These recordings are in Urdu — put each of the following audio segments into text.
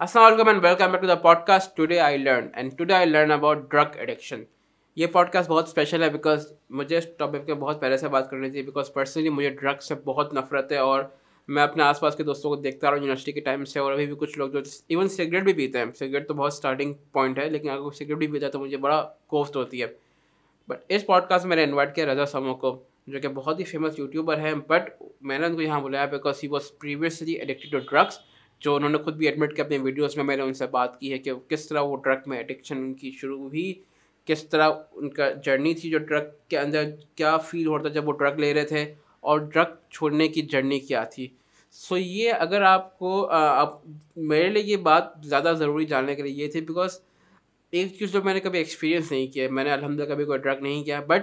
Assalamualaikum and welcome back to the podcast. Today I learned and today I learned about drug addiction. یہ پوڈ کاسٹ بہت اسپیشل ہے بیکاز مجھے اس ٹاپک پہ بہت پہلے سے بات کرنی تھی بیکاز پرسنلی مجھے ڈرگ سے بہت نفرت ہے اور میں اپنے آس پاس کے دوستوں کو دیکھتا رہا ہوں یونیورسٹی کے ٹائم سے اور ابھی بھی کچھ لوگ جو ایون سگریٹ بھی پیتے ہیں سگریٹ تو بہت اسٹارٹنگ پوائنٹ ہے لیکن اگر کوئی سگریٹ بھی پیتا ہے تو مجھے بڑا کوفت ہوتی ہے بٹ اس پوڈ کاسٹ میں نے انوائٹ کیا رضا سمو کو جو کہ بہت ہی فیمس یوٹیوبر ہیں بٹ میں نے ان کو یہاں بلایا because he was previously addicted to drugs جو انہوں نے خود بھی ایڈمٹ کیا اپنی ویڈیوز میں میں نے ان سے بات کی ہے کہ کس طرح وہ ڈرگ میں ایڈکشن ان کی شروع ہوئی، کس طرح ان کا جرنی تھی جو ڈرگ کے اندر کیا فیل ہوتا جب وہ ڈرگ لے رہے تھے اور ڈرگ چھوڑنے کی جرنی کیا تھی۔ سو یہ اگر آپ کو آپ میرے لیے یہ بات زیادہ ضروری جاننے کے لیے یہ تھی بیکاز ایک چیز جو میں نے کبھی ایکسپیرینس نہیں کیا میں نے الحمد للہ کبھی کوئی ڈرگ نہیں کیا بٹ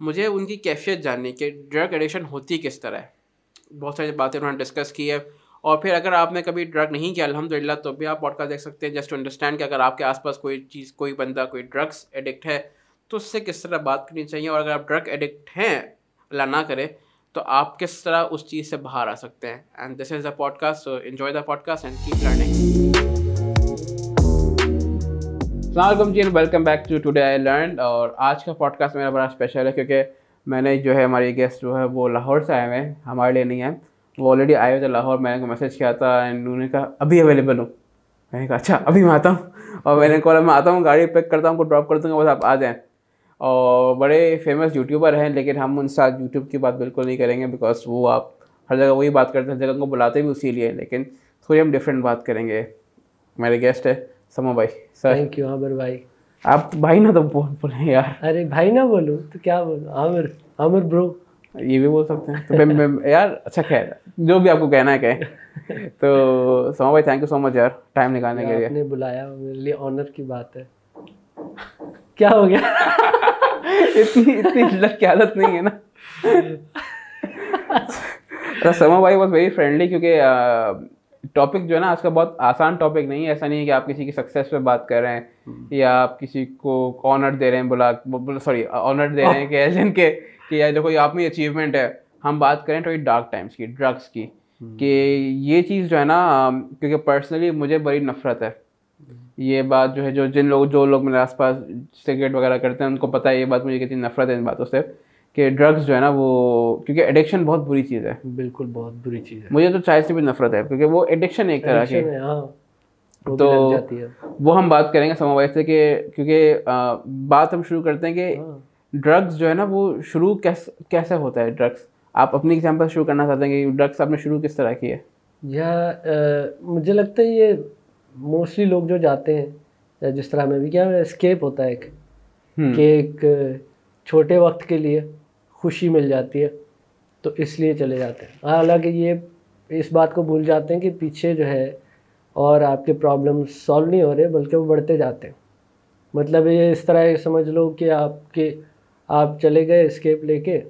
مجھے ان کی کیفیت جاننی کہ ڈرگ ایڈکشن ہوتی کس طرح ہے۔ بہت ساری باتیں انہوں نے ڈسکس کی ہے۔ اور پھر اگر آپ نے کبھی ڈرگ نہیں کیا الحمد للہ تو بھی آپ پوڈ کاسٹ دیکھ سکتے ہیں جسٹ ٹو انڈرسٹینڈ کہ اگر آپ کے آس پاس کوئی چیز، کوئی بندہ، کوئی ڈرگس ایڈکٹ ہے، تو اس سے کس طرح بات کرنی چاہیے؟ اور اگر آپ ڈرگ ایڈکٹ ہیں، اللہ نہ کرے، تو آپ کس طرح اس چیز سے باہر آ سکتے ہیں؟ And this is the podcast so enjoy the podcast and keep learning السلام علیکم جی and welcome back to today I learn اور آج کا پوڈ کاسٹ میرا بڑا اسپیشل ہے کیونکہ میں نے جو ہے ہماری گیسٹ جو ہے وہ لاہور سے آئے ہوئے ہیں، ہمارے لیے نہیں ہیں وہ آلریڈی آئے ہوئے تھے لاہور میں نے میسیج کیا تھا اینڈ انہوں نے کہا ابھی اویلیبل ہوں میں نے کہا اچھا ابھی میں آتا ہوں. اور میں نے کہا میں آتا ہوں گاڑی پک کرتا ہوں کو ڈراپ کر دوں گا بس آپ آ جائیں۔ اور بڑے فیمس یوٹیوبر ہیں لیکن ہم ان ساتھ یوٹیوب کی بات بالکل نہیں کریں گے بیکاز وہ آپ ہر جگہ وہی بات کرتے ہیں ہر جگہ کو بلاتے بھی اسی لیے لیکن تھوڑی ہم ڈفرینٹ بات کریں گے۔ میرے گیسٹ ہے سما بھائی سر تھینک یو عامر بھائی۔ آپ بھائی نہ تو بولیں یار۔ ارے بھائی نہ بولوں تو کیا بولوں عامر عامر برو یہ بھی بول سکتے ہیں۔ تو یار اچھا خیر جو بھی آپ کو کہنا ہے کہیں تو سما بھائی تھینک یو سو مچ یار ٹائم نکالنے کے لیے۔ نے بلایا میرے لیے آنر کی بات ہے۔ کیا ہو گیا؟ اتنی اتنی عزت کی عادت نہیں ہے نا۔ سما بھائی واز ویری فرینڈلی کیونکہ ٹاپک جو ہے نا آج کا بہت آسان ٹاپک نہیں ہے۔ ایسا نہیں ہے کہ آپ کسی کی سکسیس پہ بات کر رہے ہیں یا آپ کسی کو آنر دے رہے ہیں بلا سوری آنر دے رہے ہیں کہ ان کے کہ یار دیکھو یہ آپ میں اچیومنٹ ہے۔ ہم بات کریں تھوڑی ڈارک ٹائمس کی ڈرگس کی۔ کہ یہ چیز جو ہے نا کیونکہ پرسنلی مجھے بڑی نفرت ہے۔ یہ بات جو ہے جو جن لوگ جو لوگ میرے آس پاس سگریٹ وغیرہ کرتے ہیں ان کو پتہ ہے یہ بات مجھے کتنی نفرت ہے ان باتوں سے۔ کہ ڈرگس جو ہے نا وہ کیونکہ ایڈکشن بہت بری چیز ہے۔ بالکل بہت بری چیز ہے۔ مجھے تو چائے سے بھی نفرت ہے کیونکہ وہ ایڈکشن ایک طرح کی۔ ہاں، تو وہ ہم بات کریں گے سما بھائی سے کہ کیونکہ بات ہم شروع کرتے ہیں کہ ڈرگس جو ہے نا وہ شروع کیسے ہوتا ہے ڈرگس آپ اپنی ایگزامپل شروع کرنا چاہتے ہیں کہ ڈرگس آپ نے شروع کس طرح کی ہے؟ یا مجھے لگتا ہے یہ موسٹلی لوگ جو جاتے ہیں یا جس طرح میں بھی کیا اسکیپ ہوتا ہے ایک کہ ایک چھوٹے وقت کے لیے خوشی مل جاتی ہے تو اس لیے چلے جاتے ہیں۔ حالانکہ یہ اس بات کو بھول جاتے ہیں کہ پیچھے جو ہے اور آپ کے پرابلم سالو نہیں ہو رہے بلکہ وہ بڑھتے جاتے ہیں۔ مطلب یہ اس طرح سمجھ لو کہ آپ کے آپ چلے گئے اسکیپ لے کے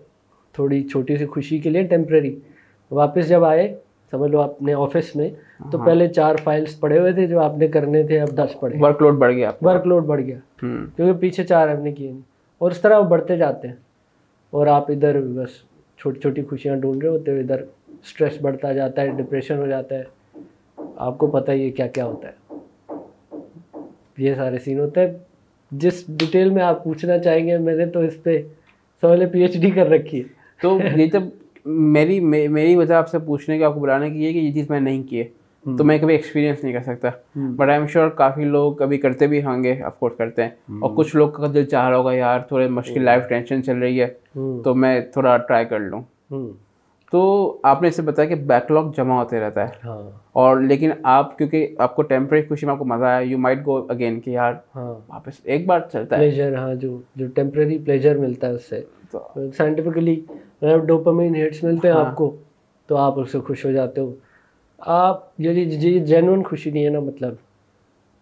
تھوڑی چھوٹی سی خوشی کے لیے ٹیمپریری واپس جب آئے سمجھ لو اپنے آفس میں تو ہاں۔ پہلے چار فائلس پڑے ہوئے تھے جو آپ نے کرنے تھے اب دس پڑے ورک لوڈ بڑھ گیا ورک لوڈ بڑھ گیا۔ کیونکہ پیچھے چار آپ نے کیے نہیں۔ اور اس طرح وہ بڑھتے جاتے ہیں۔ اور آپ ادھر بس چھوٹی چھوٹی خوشیاں ڈھونڈ رہے ہوتے ہو ادھر اسٹریس بڑھتا جاتا ہے ڈپریشن ہو جاتا ہے۔ آپ کو پتہ ہی ہے کیا کیا ہوتا ہے۔ یہ سارے سین ہوتے ہیں۔ جس ڈیٹیل میں آپ پوچھنا چاہیں گے میں نے تو اس پہ سوال پی ایچ ڈی کر رکھی ہے۔ تو یہ جب میری میری وجہ آپ سے پوچھنے کی آپ کو بلانے کی ہے کہ یہ چیز میں نہیں کی ہے تو میں کبھی ایکسپیرینس نہیں کر سکتا۔ بٹ آئی ایم شیور کافی لوگ کبھی کرتے بھی ہوں گے آف کورس کرتے ہیں۔ اور کچھ لوگ کا دل چاہ رہا ہوگا یار تھوڑے مشکل لائف ٹینشن چل رہی ہے تو میں تھوڑا ٹرائی کر لوں۔ تو آپ نے اس سے بتایا کہ بیک لاگ جمع ہوتے رہتا ہے ہاں۔ اور لیکن آپ کیونکہ آپ کو ٹیمپری خوشی میں آپ کو مزہ آیا یو مائٹ گو اگین کہ یار ہاں۔ واپس ایک بار چلتا ہے پلیجر ہاں جو جو ٹیمپرری پلیجر ملتا ہے اس سے سائنٹیفکلی ڈوپامین ہیٹس ملتے ہیں آپ ہاں۔ کو تو آپ اس سے خوش ہو جاتے ہو آپ یہ جینون خوشی نہیں ہے نا مطلب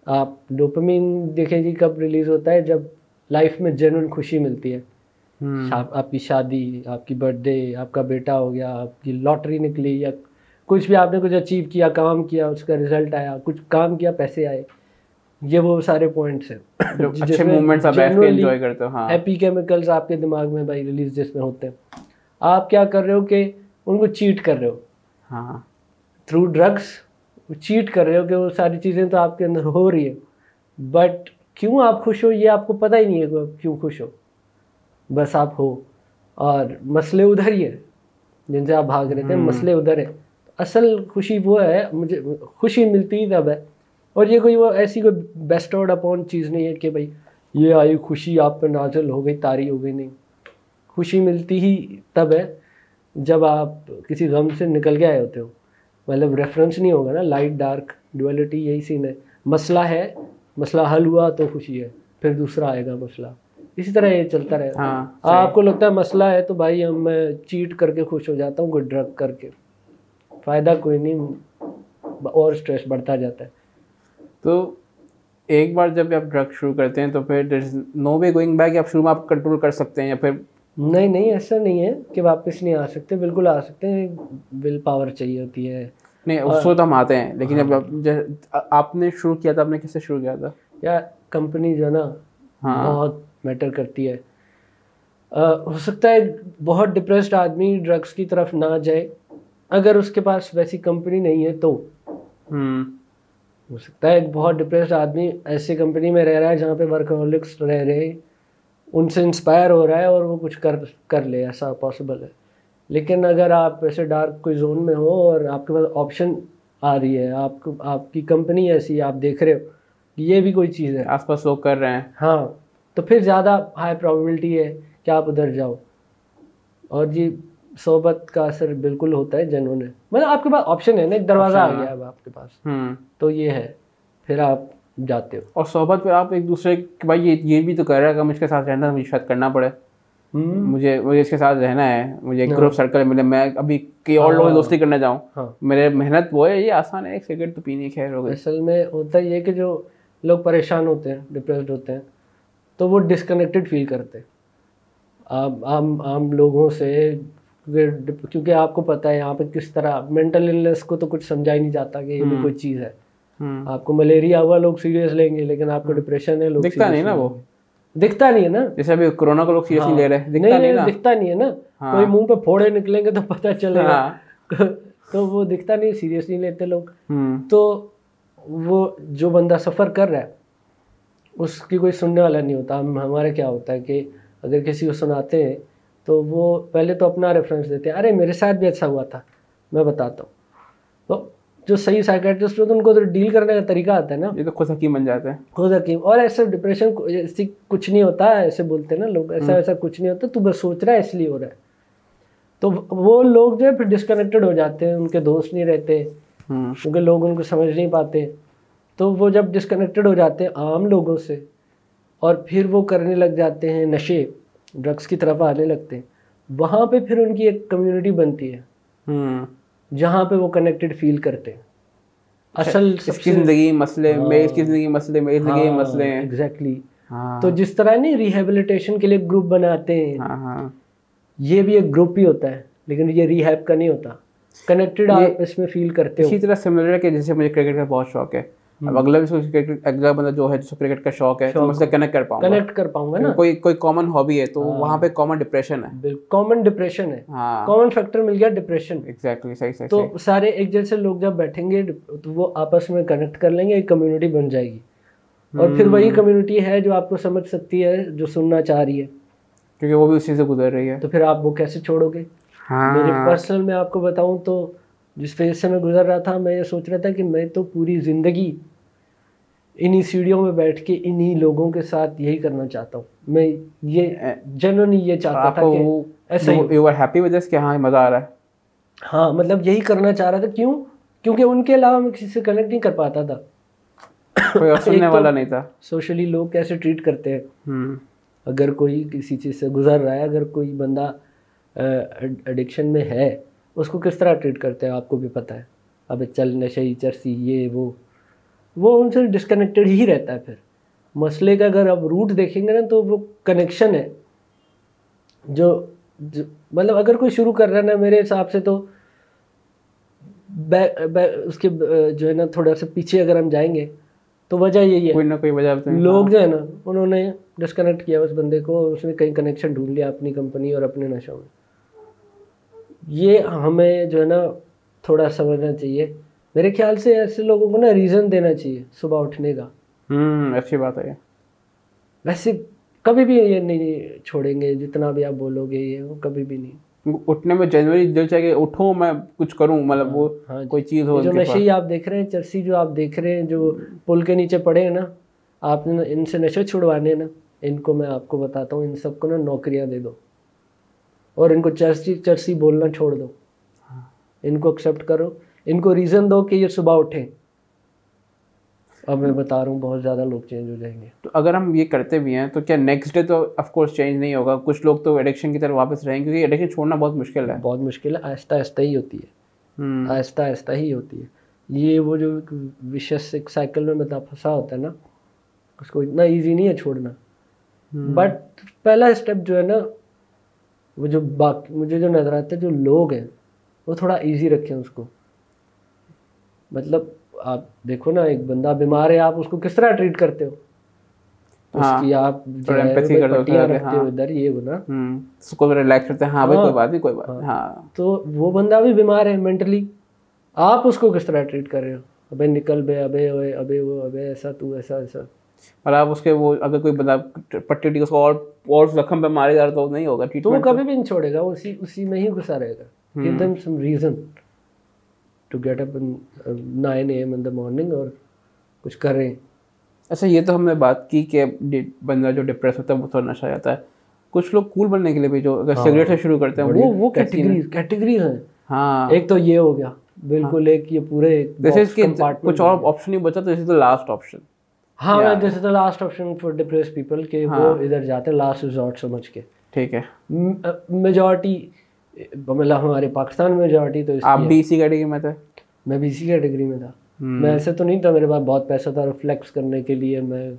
آپ ڈوپامین دیکھیں جی کب ریلیز ہوتا ہے جب لائف میں جینون خوشی ملتی ہے آپ کی شادی آپ کی برتھ ڈے آپ کا بیٹا ہو گیا آپ کی لاٹری نکلی یا کچھ بھی آپ نے کچھ اچیو کیا کام کیا اس کا رزلٹ آیا کچھ کام کیا پیسے آئے۔ یہ وہ سارے پوائنٹس ہیں۔ ہیپی کیمیکلس آپ کے دماغ میں بھائی ریلیز جس میں ہوتے ہیں۔ آپ کیا کر رہے ہو کہ ان کو چیٹ کر رہے ہو۔ ہاں۔ تھرو ڈرگس چیٹ کر رہے ہو کہ وہ ساری چیزیں تو آپ کے اندر ہو رہی ہیں۔ بٹ کیوں آپ خوش ہو؟ یہ آپ کو پتہ ہی نہیں ہے آپ کیوں خوش ہو۔ بس آپ ہو۔ اور مسئلے ادھر ہی ہے جن سے آپ بھاگ رہے تھے مسئلے ادھر ہے اصل خوشی وہ ہے مجھے خوشی ملتی ہی تب ہے۔ اور یہ کوئی وہ ایسی کوئی بیسٹ آؤٹ اپون چیز نہیں ہے کہ بھائی یہ آئی خوشی آپ پہ نازل ہو گئی تاری ہو گئی نہیں۔ خوشی ملتی ہی تب ہے جب آپ کسی غم سے نکل کے آئے ہوتے ہو۔ مطلب ریفرنس نہیں ہوگا نا لائٹ ڈارک ڈویلٹی یہی سین ہے۔ مسئلہ ہے مسئلہ حل ہوا تو خوشی ہے۔ پھر دوسرا آئے گا مسئلہ۔ اسی طرح یہ چلتا رہے گا ہاں آپ کو لگتا ہے مسئلہ ہے تو بھائی ہم میں چیٹ کر کے خوش ہو جاتا ہوں کوئی ڈرگ کر کے۔ فائدہ کوئی نہیں اور اسٹریس بڑھتا جاتا ہے۔ تو ایک بار جب آپ ڈرگ شروع کرتے ہیں تو پھر نو وے گوئنگ بیک آپ شروع میں آپ کنٹرول کر سکتے ہیں یا پھر؟ نہیں نہیں ایسا نہیں ہے کہ واپس نہیں آ سکتے بالکل آ سکتے ہیں۔ ول پاور چاہیے ہوتی ہے۔ نہیں اس وقت ہم آتے ہیں لیکن جب آپ نے شروع کیا تھا آپ نے کس سے شروع کیا تھا؟ یا کمپنی جو ہے نا ہاں۔ بہت میٹر کرتی ہے۔ ہو سکتا ہے بہت ڈپریسڈ آدمی ڈرگس کی طرف نہ جائے۔ اگر اس کے پاس ویسی کمپنی نہیں ہے تو۔ ہو سکتا ہے ایک بہت ڈپریسڈ آدمی ایسی کمپنی میں رہ رہا ہے جہاں پہ ورکہولکس رہ رہے۔ ان سے انسپائر ہو رہا ہے اور وہ کچھ کر کر لے ایسا پاسبل ہے۔ لیکن اگر آپ ایسے ڈارک کوئی زون میں ہو اور آپ کے پاس آپشن آ رہی ہے آپ کو آپ کی کمپنی ایسی آپ دیکھ رہے ہو یہ بھی کوئی چیز ہے۔ آس پاس لوگ کر رہے ہیں۔ ہاں۔ تو پھر زیادہ ہائی پرابیبلٹی ہے کہ آپ ادھر جاؤ۔ اور جی صحبت کا اثر بالکل ہوتا ہے جنون ہے مطلب آپ کے پاس آپشن ہے نا ایک دروازہ آ گیا اب آپ کے پاس۔ تو یہ ہے پھر آپ جاتے ہو۔ اور صحبت پہ آپ ایک دوسرے کہ بھائی یہ یہ بھی تو کہہ رہا ہے کہ مجھ کے ساتھ رہنا مجھے شاید کرنا پڑے۔ مجھے مجھے اس کے ساتھ رہنا ہے۔ مجھے ایک گروپ سرکل ملے میں ابھی کئی اور لوگوں سے دوستی کرنے جاؤں۔ ہاں۔ میرے محنت وہ ہے یہ آسان ہے ایک سگریٹ تو پینی خیر ہو گئی۔ اصل میں ہوتا یہ کہ جو لوگ پریشان ہوتے ہیں ڈپریسڈ ہوتے ہیں تو وہ ڈسکنیکٹڈ فیل کرتے۔ عام عام لوگوں سے کیونکہ آپ کو پتہ ہے یہاں پہ کس طرح مینٹل النس کو تو کچھ سمجھا ہی نہیں جاتا کہ یہ بھی کوئی چیز ہے۔ آپ کو ملیریا ہوا لوگ سیریس لیں گے لیکن آپ کو ڈپریشن ہے لوگ دکھتا نہیں نا وہ؟ دکھتا نہیں ہے نا؟ جیسے ابھی کورونا کو لوگ سیریسلی لے رہے ہیں دکھتا نہیں دکھتا نہیں ہے نا۔ ہاں۔ کوئی منہ پہ پھوڑے نکلیں گے تو پتہ چلے گا۔ ہاں۔ تو وہ دکھتا نہیں سیریس نہیں لیتے لوگ۔ تو وہ جو بندہ سفر کر رہا ہے اس کی کوئی سننے والا نہیں ہوتا۔ ہم ہمارے کیا ہوتا ہے کہ اگر کسی کو سناتے ہیں تو وہ پہلے تو اپنا ریفرنس دیتے ہیں۔ ارے میرے ساتھ بھی ایسا ہوا تھا میں بتاتا ہوں۔ تو جو صحیح سائیکٹرسٹ ہوتے ہیں ان کو تو ڈیل کرنے کا طریقہ آتا ہے نا۔ یہ تو خود حکیم بن جاتے ہیں۔ خود حکیم۔ اور ایسے ڈپریشن ایسی کچھ نہیں ہوتا ایسے بولتے ہیں نا لوگ ایسا ایسا کچھ نہیں ہوتا تو بس سوچ رہا ہے اس لیے ہو رہا ہے۔ تو وہ لوگ جو ہے پھر ڈسکنیکٹڈ ہو جاتے ہیں ان کے دوست نہیں رہتے کیونکہ لوگ ان کو سمجھ نہیں پاتے۔ تو وہ جب ڈسکنیکٹڈ ہو جاتے ہیں عام لوگوں سے اور پھر وہ کرنے لگ جاتے ہیں نشے ڈرگس کی طرف آنے لگتے ہیں وہاں پہ پھر ان کی ایک کمیونٹی بنتی ہے۔ جہاں پہ وہ کنیکٹڈ فیل کرتے ہیں۔ اصل اس کی زندگی مسئلے میری اس کی زندگی مسئلے میری زندگی مسئلے ہیں۔ ایگزیکٹلی ہاں۔ تو جس طرح نہیں ریہیبلیٹیشن کے لیے گروپ بناتے ہیں۔ ہاں ہاں۔ یہ بھی ایک گروپ ہی ہوتا ہے لیکن یہ ریہیب کا نہیں ہوتا۔ کنیکٹڈ آپ اس میں فیل کرتے ہو۔ اسی طرح سملر ہے کہ جیسے مجھے کرکٹ کا بہت شوق ہے۔ اب اگلا بھی اگلا بندہ جو ہے جس کو کرکٹ کا شوق ہے تو میں اس سے کنیکٹ کر پاؤں گا۔ کنیکٹ کر پاؤں گا نا۔ کوئی کوئی کامن ہابی ہے تو وہاں پہ کامن ڈپریشن ہے۔ کامن ڈپریشن ہے۔ ہاں۔ کامن فیکٹر مل گیا ڈپریشن ایگزیکٹلی صحیح صحیح تو سارے ایک جیسے لوگ جب بیٹھیں گے تو وہ آپس میں کنیکٹ کر لیں گے ایک کمیونٹی بن جائے گی۔ اور پھر وہی کمیونٹی ہے جو آپ کو سمجھ سکتی ہے جو سننا چاہ رہی ہے۔ کیونکہ وہ بھی اسی سے گزر رہی ہے۔ تو پھر آپ وہ کیسے چھوڑو گے؟ ہاں۔ میرے پرسنل میں آپ کو بتاؤں تو جس فیز سے میں گزر رہا تھا میں یہ سوچ رہا تھا کہ میں تو پوری زندگی انہی سیڑھیوں میں بیٹھ کے انہی لوگوں کے ساتھ یہی کرنا چاہتا ہوں۔ میں یہ جنرلی یہ چاہتا تھا کہ ایسا ہی یو آر ہیپی ود کہ ہاں مزہ آ رہا ہے؟ ہاں مطلب یہی کرنا چاہ رہا تھا کیوں؟ کیونکہ ان کے علاوہ میں کسی سے کنیکٹ نہیں کر پاتا تھا۔ کوئی سننے والا نہیں تھا۔ سوشلی لوگ کیسے ٹریٹ کرتے ہیں؟ اگر کوئی کسی چیز سے گزر رہا ہے اگر کوئی بندہ ایڈکشن میں ہے اس کو کس طرح ٹریٹ کرتے ہیں؟ آپ کو بھی پتہ ہے۔ اب چل نشے چرسی یہ وہ۔ وہ ان سے ڈسکنیکٹڈ ہی رہتا ہے پھر۔ مسئلے کا اگر آپ روٹ دیکھیں گے نا تو وہ کنیکشن ہے۔ جو مطلب اگر کوئی شروع کر رہا ہے نا میرے حساب سے تو اس کے جو ہے نا تھوڑا سا پیچھے اگر ہم جائیں گے تو وجہ یہی ہے۔ کوئی نہ کوئی وجہ لوگ جو ہے نا انہوں نے ڈسکنیکٹ کیا اس بندے کو اس نے کہیں کنیکشن ڈھونڈ لیا اپنی کمپنی اور اپنے نشوں میں۔ یہ ہمیں جو ہے نا تھوڑا سمجھنا چاہیے۔ میرے خیال سے ایسے لوگوں کو نا ریزن دینا چاہیے صبح اٹھنے کا۔ ہوں اچھی بات ہے ویسے کبھی بھی یہ نہیں چھوڑیں گے جتنا بھی آپ بولو گے یہ وہ کبھی بھی نہیں۔ اٹھنے میں جنوری دل چاہے کہ اٹھوں میں کچھ کروں مطلب وہ ہاں کوئی چیز ہو جو نشے آپ دیکھ رہے ہیں چرسی جو آپ دیکھ رہے ہیں جو پل کے نیچے پڑے ہیں نا آپ نے ان سے نشے چھڑوانے نا ان کو میں آپ کو بتاتا ہوں ان سب کو نا نوکریاں دے دو۔ اور ان کو چرسی چرسی بولنا چھوڑ دو۔ ان کو ایکسیپٹ کرو۔ ان کو ریزن دو کہ یہ صبح اٹھیں۔ اب میں بتا رہا ہوں بہت زیادہ لوگ چینج ہو جائیں گے۔ تو اگر ہم یہ کرتے بھی ہیں تو کیا نیکسٹ ڈے تو آف کورس چینج نہیں ہوگا۔ کچھ لوگ تو ایڈکشن کی طرف واپس رہیں گے کیونکہ ایڈکشن چھوڑنا بہت مشکل ہے۔ بہت مشکل ہے آہستہ آہستہ ہی ہوتی ہے۔ آہستہ آہستہ ہی ہوتی ہے۔ یہ وہ جو وشس سائیکل میں مطلب پھنسا ہوتا ہے نا اس کو اتنا ایزی نہیں ہے چھوڑنا۔ بٹ پہلا اسٹیپ جو ہے نا وہ جو باقی مجھے جو نظر آتا ہے جو لوگ ہیں وہ تھوڑا ایزی رکھیں اس کو۔ مطلب آپ دیکھو نا ایک بندہ بیمار ہے آپ اس کو کس طرح ٹریٹ کرتے ہو؟ اس کی آپ پٹیاں رکھتے ہو ادھر یہ وہ نا۔ اس کو ریلیکس کرتے ہیں ہاں بھائی کوئی بات نہیں کوئی بات ہاں۔ تو وہ بندہ بھی بیمار ہے مینٹلی آپ اس کو کس طرح ٹریٹ کر رہے ہو؟ ابے نکل بے ابے ہوئے ابے وہ ابے ایسا تو ایسا ایسا۔ اور آپ اس کے وہ اگر کوئی بندہ پٹی اس کو اور اور زخم پہ مارے جا رہا تو نہیں ہوگا تو وہ کبھی بھی نہیں چھوڑے گا اسی اسی میں ہی گھسا رہے گا۔ Give them some reason to get up nine A M in the morning اور کچھ کریں اچھا یہ تو ہم نے بات کی کہ بندہ جو ڈپریس ہوتا ہے وہ تھوڑا نشہ جاتا ہے۔ کچھ لوگ کول بننے کے لیے بھی جو اگر سگریٹ سے شروع کرتے ہیں وہ وہ کیٹیگریز ہیں۔ ہاں۔ ایک تو یہ ہو گیا۔ بالکل ایک یہ پورے کچھ اور آپشن نہیں بچا تو دس از دا لاسٹ آپشن ہاں this is the last option for depress people کہ وہ ادھر جاتے ہیں لاسٹ ریزورٹ سمجھ کے۔ ٹھیک ہے۔ میجورٹی مطلب ہمارے پاکستان میں میجورٹی تو آپ بھی اسی کیٹیگری میں تھے؟ میں بھی اسی کیٹیگری میں تھا۔ میں ایسے تو نہیں تھا میرے پاس بہت پیسہ تھا ریفلیکس کرنے کے لیے میں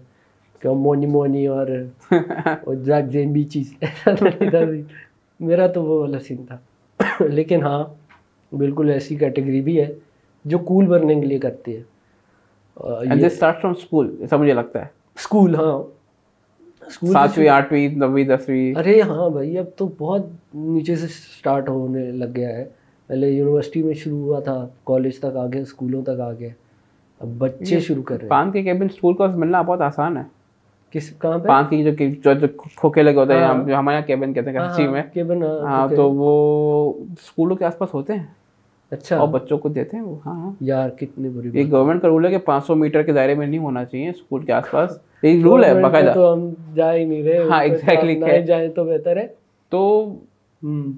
مونی مونی اور چیز تو نہیں تھا۔ میرا تو وہ والا سین تھا۔ لیکن ہاں بالکل ایسی کیٹیگری بھی ہے جو کول بننے کے لیے کرتی ہے۔ مجھے لگتا ہے۔ اسکول ہاں۔ ساتویں آٹھویں نویں دسویں۔ ارے ہاں بھائی اب تو بہت نیچے سے اسٹارٹ ہونے لگ گیا ہے۔ پہلے یونیورسٹی میں شروع ہوا تھا کالج تک آ گیا اسکولوں تک آ گیا اب بچے شروع کر رہے ہیں۔ پان کے کیبن اسکول کا ملنا بہت آسان ہے۔ کس کہاں پہ؟ پان کی جو جو کھوکھے لگے ہوتے ہیں جو ہمارے یہاں کیبن کہتے ہیں کراچی میں۔ کیبن ہاں تو وہ اسکولوں کے آس پاس ہوتے ہیں؟ اچھا۔ اور بچوں کو دیتے ہیں وہ۔ ہاں۔ ہاں یار کتنی بری یہ گورنمنٹ کا رول ہے کہ پانچ سو میٹر کے دائرے میں نہیں ہونا چاہیے اسکول کے آس پاس یہ رول ہے باقاعدہ۔ تو ہم جا ہی نہیں رہے۔ ہاں ایگزیکٹلی جائیں تو بہتر ہے۔ تو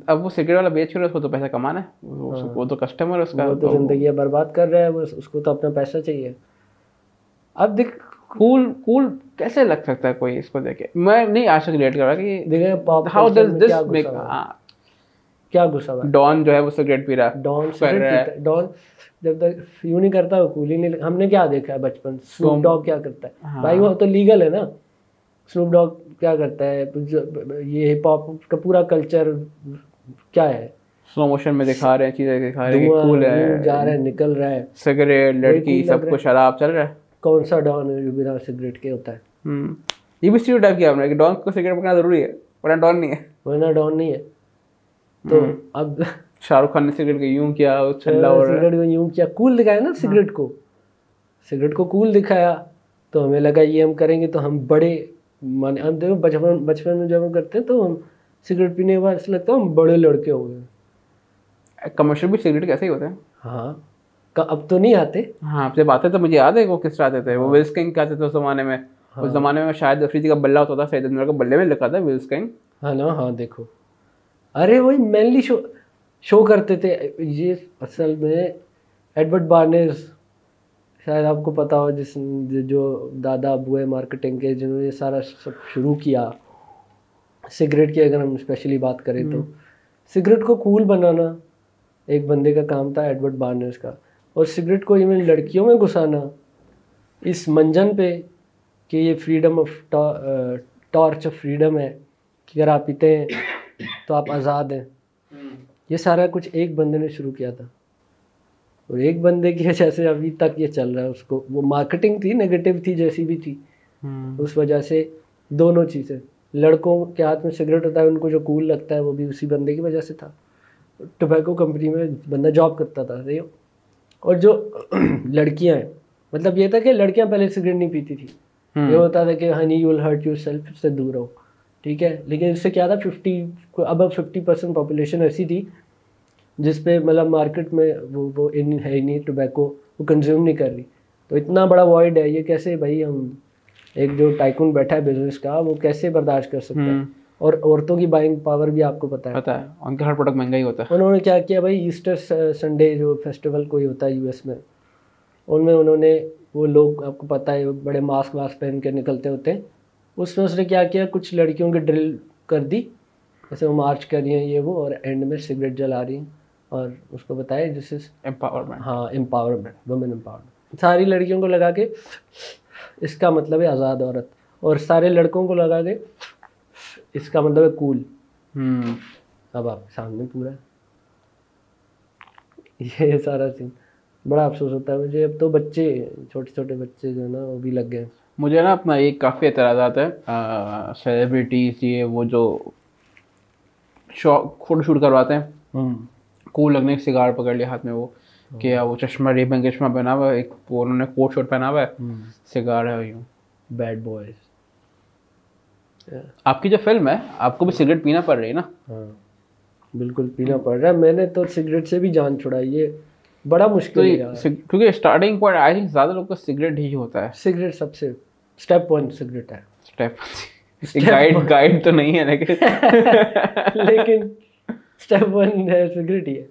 اب وہ سگریٹ والا بیچ کر اس کو تو پیسہ کمانا ہے۔ وہ تو کسٹمر اس کا وہ تو زندگی برباد کر رہا ہے اس کو تو اپنا پیسہ چاہیے۔ اب دیکھ کول کول کیسے لگ سکتا ہے کوئی اس کو دیکھے میں نہیں آج تک ریلیٹ کر رہا کہ دیکھیں ہاؤ ڈز دس میک کیا غصہ ہوا؟ ڈان جو ہے وہ سگریٹ پی رہا ڈان سگریٹ ڈان جب تک یوں نہیں کرتا وہ کول ہی نہیں ہم نے کیا دیکھا ہے بچپن؟ سنوپ ڈاگ کیا کرتا ہے؟ بھائی وہ تو لیگل ہے نا۔ سنوپ ڈاگ کیا کرتا ہے؟ یہ ہپ ہاپ کا پورا کلچر کیا ہے؟ سلو موشن میں دکھا رہے ہیں چیزیں دکھا رہے ہیں کول ہے۔ جا رہا ہے نکل رہا ہے۔ سگریٹ لڑکی سب کچھ شراب چل رہا ہے۔ کون سا ڈان ہے جو بنا سگریٹ کے ہوتا ہے؟ یہ بھی اسٹیریو ٹائپ کیا ہم نے کہ ڈان کو سگریٹ پکڑنا ضروری ہے ورنہ ڈان نہیں ہے۔ ورنہ ڈان نہیں ہے۔ تو اب شاہ رخ خان نے سگریٹ کو یوں کیا رہا سگریٹ کو یوں کیا کول دکھایا نا سگریٹ کو۔ سگریٹ کو کول دکھایا تو ہمیں لگا یہ ہم کریں گے تو ہم بڑے مان ہم دیکھو بچپن بچپن میں جب ہم کرتے ہیں تو ہم سگریٹ پینے کے بعد ایسا لگتا ہے ہم بڑے لڑکے ہو گئے کمرشل بھی سگریٹ کیسے ہی ہوتے ہیں؟ ہاں اب تو نہیں آتے۔ ہاں جب آتے تو مجھے یاد ہے وہ کس طرح آتے تھے۔ وہ ولس کنگ کے آتے تھے اس زمانے میں؟ اس زمانے میں شاید افریدی کا بلہ ہوتا تھا سعید انور کا بلے میں لکھا تھا ولس کنگ ہاں نا ہاں دیکھو۔ ارے وہی مینلی شو شو کرتے تھے۔ یہ اصل میں ایڈورڈ بارنیز شاید آپ کو پتا ہو جس جو دادا ابو ہے مارکیٹنگ کے جنہوں نے سارا سب شروع کیا۔ سگریٹ کی اگر ہم اسپیشلی بات کریں تو۔ سگریٹ کو کول بنانا ایک بندے کا کام تھا ایڈورڈ بارنرز کا۔ اور سگریٹ کو ایون لڑکیوں میں گھسانا۔ اس منجن پہ کہ یہ freedom of torch of freedom ہے کہ اگر آپ پیتے ہیں تو آپ آزاد ہیں۔ یہ سارا کچھ ایک بندے نے شروع کیا تھا۔ اور ایک بندے کی وجہ سے ابھی تک یہ چل رہا ہے اس کو وہ مارکیٹنگ تھی نگیٹو تھی جیسی بھی تھی۔ اس وجہ سے دونوں چیزیں۔ لڑکوں کے ہاتھ میں سگریٹ ہوتا ہے ان کو جو کول لگتا ہے وہ بھی اسی بندے کی وجہ سے تھا۔ ٹوبیکو کمپنی میں بندہ جاب کرتا تھا اور جو لڑکیاں ہیں مطلب یہ تھا کہ لڑکیاں پہلے سگریٹ نہیں پیتی تھی یہ ہوتا تھا کہ honey you will hurt yourself سے دور رہو۔ ٹھیک ہے لیکن اس سے کیا تھا ففٹی اب ففٹی پرسینٹ پاپولیشن ایسی تھی جس پہ مطلب مارکیٹ میں وہ وہ ہے ہی نہیں ٹوبیکو وہ کنزیوم نہیں کر رہی۔ تو اتنا بڑا وائڈ ہے یہ کیسے بھائی ہم ایک جو ٹائکون بیٹھا ہے بزنس کا وہ کیسے برداشت کر سکتے ہیں اور عورتوں کی بائنگ پاور بھی آپ کو پتا ہے۔ ہے ان کا ہر پروڈکٹ مہنگا ہی ہوتا ہے۔ انہوں نے کیا کیا بھائی ایسٹر سنڈے جو فیسٹیول کوئی ہوتا ہے یو ایس میں ان میں انہوں نے وہ لوگ آپ کو پتہ ہے بڑے ماسک واسک پہن کے نکلتے ہوتے ہیں۔ اس میں اس نے کیا کیا؟ کچھ لڑکیوں کی ڈرل کر دی جیسے وہ مارچ کر رہی ہیں یہ وہ اور اینڈ میں سگریٹ جلا رہی ہیں اور اس کو بتایا جس از امپاورمنٹ ہاں امپاورمنٹ وومن امپاورمنٹ ساری لڑکیوں کو لگا کے اس کا مطلب ہے آزاد عورت اور سارے لڑکوں کو لگا کے اس کا مطلب ہے کول اب آپ سامنے پورا۔ یہ سارا سین بڑا افسوس ہوتا ہے مجھے۔ اب تو بچے چھوٹے چھوٹے بچے جو ہے نا وہ بھی لگ گئے۔ مجھے نا اپنا ایک کافی اعتراضات ہے سیلیبریٹیز یہ وہ جو شوق فوٹو شوٹ کرواتے ہیں۔ کول لگنے سگار پکڑ لیا ہاتھ میں وہ کہ وہ چشمہ ریبن چشمہ پہنا ہوا ہے ایک انہوں نے کوٹ شوٹ پہنا ہوا ہے۔ سگار ہے یوں۔ بیڈ بوائز آپ کی جو فلم ہے آپ کو بھی سگریٹ پینا پڑ رہی ہے نا؟ ہاں۔ بالکل پینا پڑ رہا ہے۔ میں نے تو سگریٹ سے بھی جان چھڑائی یہ بڑا مشکل ہے۔ کیونکہ اسٹارٹنگ پوائنٹ آئی تھنک زیادہ لوگ کو سگریٹ ہی ہوتا ہے۔ سگریٹ سب سے اسٹیپ ون سگریٹ ہے۔ اسٹیپ گائڈ گائڈ تو نہیں ہے لیکن لیکن اسٹیپ ون ہے سگریٹ ہی ہے۔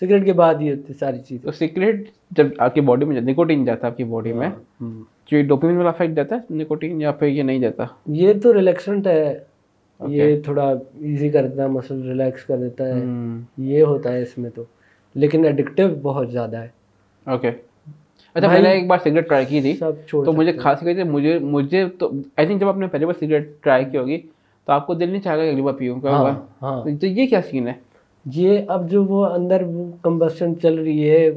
سگریٹ کے بعد ہی ہوتی ساری چیز تو سگریٹ جب آپ کی باڈی میں نکوٹین جاتا ہے آپ کی باڈی میں جو ڈوپامین والا افیکٹ دیتا ہے نکوٹین یا پھر یہ نہیں دیتا یہ تو ریلیکسنٹ ہے۔ یہ تھوڑا ایزی کر دیتا ہے مسل ریلیکس کر دیتا ہے۔ یہ ہوتا ہے اس میں تو۔ لیکن ایڈکٹیو بہت زیادہ ہے۔ اوکے اچھا میں نے ایک بار سگریٹ ٹرائی کی تھی تو مجھے خاص کہتے مجھے مجھے تو آئی تھنک جب آپ نے پہلی بار سگریٹ ٹرائی کی ہوگی تو آپ کو دل نہیں چاہے گا اگلی بار پیوں ہاں تو یہ کیا سین ہے؟ یہ اب جو وہ اندر وہ کمبسشن چل رہی ہے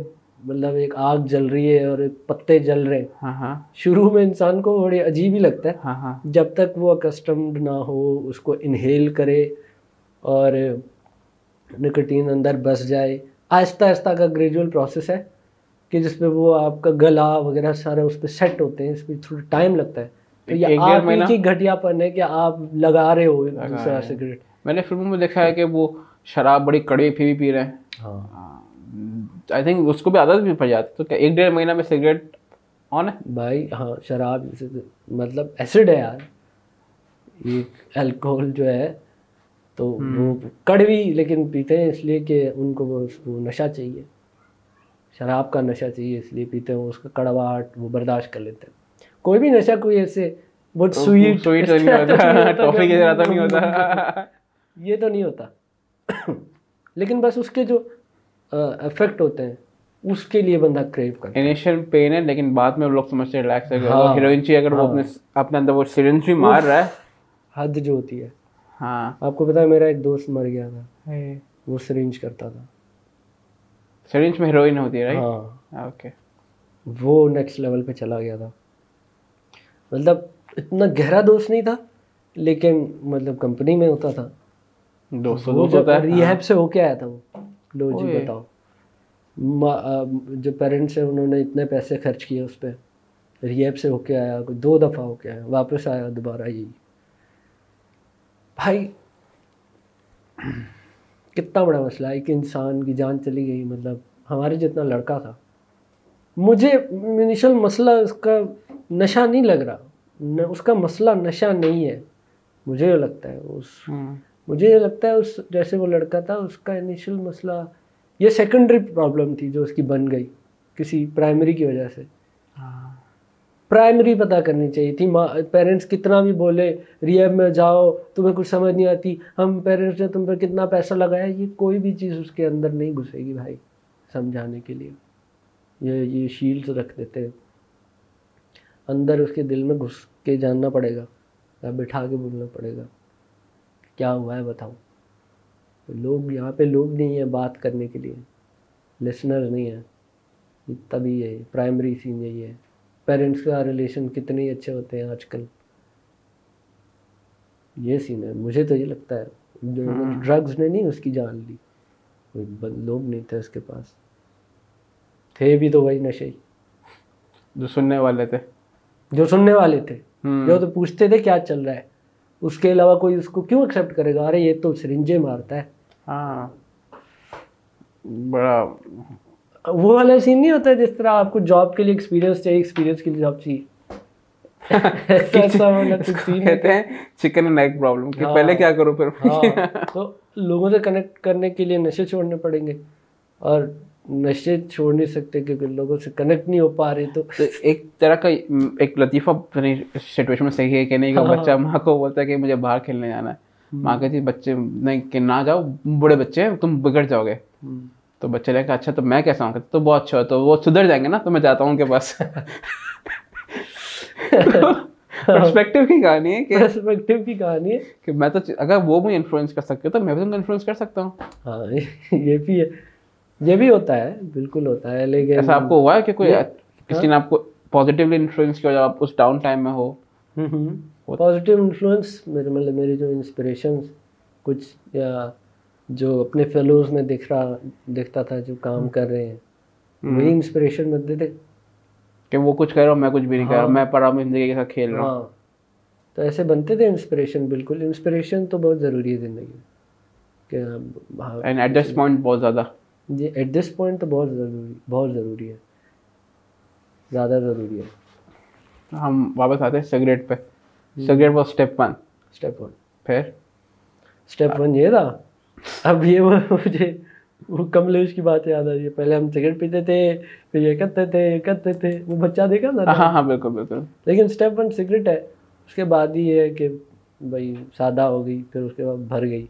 مطلب ایک آگ جل رہی ہے اور ایک پتے جل رہے ہیں۔ ہاں ہاں۔ شروع میں انسان کو بڑی عجیب ہی لگتا ہے۔ ہاں ہاں۔ جب تک وہ اکسٹمڈ نہ ہو اس کو انہیل کرے اور نکٹین اندر بس جائے۔ آہستہ آہستہ کا گریجول پروسیس ہے کہ جس پہ وہ آپ کا گلا وغیرہ سارا اس پہ سیٹ ہوتے ہیں اس پہ تھوڑا ٹائم لگتا ہے۔ تو یہ آپ کی گھٹیا پن ہے کہ آپ لگا رہے ہو دوسرا سگریٹ میں نے فلموں میں دیکھا ہے کہ وہ شراب بڑی کڑوی پھی بھی پی رہے ہیں۔ ہاں۔ آئی تھنک اس کو بھی عادت بھی پڑ جاتی تو کیا ایک ڈیڑھ مہینہ میں سگریٹ آن ہے؟ بھائی ہاں شراب مطلب ایسڈ ہے یار۔ ایک الکوہل جو ہے تو وہ کڑوی لیکن پیتے ہیں اس لیے کہ ان کو وہ نشہ چاہیے۔ شراب کا نشہ چاہیے اس لیے پیتے ہیں اس کا کڑواہٹ وہ برداشت کر لیتے ہیں۔ کوئی بھی نشہ کوئی ایسے بہت سویٹ سویٹ نہیں ہوتا۔ یہ تو نہیں ہوتا۔ لیکن بس اس کے جو افیکٹ ہوتے ہیں اس کے لیے بندہ کریو کرتا ہے۔ انیشیل پین ہے لیکن بعد میں لوگ سمجھتے ہیں ریلیکس ہے ہیروئن چاہیے اگر وہ اپنے اپنے اندر وہ سرنج بھی مار رہا ہے۔ حد جو ہوتی ہے۔ ہاں۔ آپ کو پتا ہے میرا ایک دوست مر گیا تھا۔ وہ سرنج کرتا تھا۔ سرنج میں ہیروئن ہوتی ہے ہاں۔ اوکے وہ نیکسٹ لیول پہ چلا گیا تھا۔ مطلب اتنا گہرا دوست نہیں تھا لیکن مطلب کمپنی میں ہوتا تھا۔ ریہیب سے ہو کے آیا تھا وہ۔ لو جی بتاؤ۔ جو پیرنٹس ہیں انہوں نے اتنے پیسے خرچ کیے اس پہ۔ ریب سے ہو کے آیا دو دفعہ ہو کے آیا واپس آیا دوبارہ یہی۔ بھائی کتنا بڑا مسئلہ ہے کہ انسان کی جان چلی گئی مطلب ہمارے جتنا لڑکا تھا۔ مجھے انیشل مسئلہ اس کا نشہ نہیں لگ رہا۔ اس کا مسئلہ نشہ نہیں ہے۔ مجھے لگتا ہے اس مجھے یہ لگتا ہے اس جیسے وہ لڑکا تھا اس کا انیشل مسئلہ یہ سیکنڈری پرابلم تھی جو اس کی بن گئی کسی پرائمری کی وجہ سے۔ پرائمری پتہ کرنی چاہیے۔ تھی ماں پیرنٹس کتنا بھی بولے ریب میں جاؤ، تمہیں کچھ سمجھ نہیں آتی۔ ہم پیرنٹس نے تم پہ کتنا پیسہ لگایا، یہ کوئی بھی چیز اس کے اندر نہیں گھسے گی بھائی، سمجھانے کے لیے۔ یہ یہ شیلڈس رکھ دیتے اندر اس کے دل میں گھس کے جاننا پڑے گا، یا بٹھا کے بولنا پڑے گا۔ کیا ہوا ہے بتاؤ لوگ، یہاں پہ لوگ نہیں ہیں بات کرنے کے لیے۔ لسنر نہیں ہیں۔ تبھی ہے پرائمری سین یہی ہے۔ پیرنٹس کا ریلیشن کتنے اچھے ہوتے ہیں آج کل۔ یہ سین ہے مجھے تو یہ لگتا ہے۔ ڈرگز نے نہیں اس کی جان لی۔ کوئی لوگ نہیں تھے اس کے پاس۔ تھے بھی تو وہی نشے ہی۔ جو سننے والے تھے۔ جو سننے والے تھے۔ جو تو پوچھتے تھے کیا چل رہا ہے۔ اس کے علاوہ کوئی اس کو کیوں ایکسیپٹ کرے گا؟ ارے یہ تو سرنجے مارتا ہے۔ ہاں۔ بڑا وہ والا سین نہیں ہوتا ہے جس طرح آپ کو جاب کے لیے ایکسپیرینس چاہیے ایکسپیرینس کے لیے جاب چاہیے۔ کہتے ہیں چکن اینڈ ایگ پرابلم کہ ہاں۔ پہلے کیا کروں پھر؟ ہاں۔ تو لوگوں سے کنیکٹ کرنے کے لیے نشے چھوڑنے پڑیں گے۔ اور نشے چھوڑ نہیں سکتے کیونکہ لوگوں سے کنیکٹ نہیں ہو پا رہے تو۔ ایک طرح کا ایک لطیفہ سچویشن میں صحیح ہے کہ نہیں کہ ہاں۔ بچہ ماں کو بولتا ہے کہ مجھے باہر کھیلنے جانا ہے۔ ماں کہتی بچے نہیں کہ نہ جاؤ بڑے بچے ہیں تم بگڑ جاؤ گے۔ تو بچے لے کہ اچھا تو میں کیسا ہوں؟ تو بہت اچھا ہو تو وہ سدھر جائیں گے نا تو میں جاتا ہوں ان کے پاس پرسپیکٹو کی کہانی ہے کہ پرسپیکٹو کی کہانی ہے۔ کہ میں تو اگر وہ مجھے انفلوئنس کر سکتے تو میں بھی ان کو انفلوئنس کر سکتا ہوں۔ ہاں یہ بھی ہے۔ یہ بھی ہوتا ہے بالکل ہوتا ہے لیکن ایسا آپ کو ہوا ہے کہ کوئی کسی نے آپ کو پازیٹیولی انفلوئنس کیا جب آپ اس ڈاؤن ٹائم میں ہو؟ پازیٹیو انفلوئنس میرے مطلب میری جو انسپریشنس کچھ یا جو اپنے فیلوز میں دیکھ رہا دیکھتا تھا جو کام کر رہے ہیں۔ وہی انسپریشن بنتے تھے۔ کہ وہ کچھ کر رہا ہوں میں کچھ بھی نہیں کر رہا میں پڑھا ہوں زندگی کے ساتھ کھیل رہا ہوں۔ ہاں۔ تو ایسے بنتے تھے انسپریشن بالکل۔ انسپریشن تو بہت ضروری ہے زندگی میں۔ کہ ہاں، اینڈ ایٹ دس پوائنٹ بہت زیادہ۔ جی ایٹ دس پوائنٹ تو بہت ضروری بہت ضروری ہے۔ زیادہ ضروری ہے۔ ہم واپس آتے ہیں سگریٹ پہ۔ Cigarette was step one step one پھر؟ اسٹیپ ون یہ تھا۔ اب یہ وہ مجھے وہ کملیش کی بات یاد آ رہی ہے۔ پہلے ہم سگریٹ پیتے تھے پھر یہ کرتے تھے یہ کرتے تھے۔ وہ بچہ دیکھا نا؟ ہاں ہاں بالکل بالکل۔ لیکن اسٹیپ ون سگریٹ ہے۔ اس کے بعد ہی یہ ہے کہ بھائی سادہ ہو گئی پھر اس کے بعد بھر گئی۔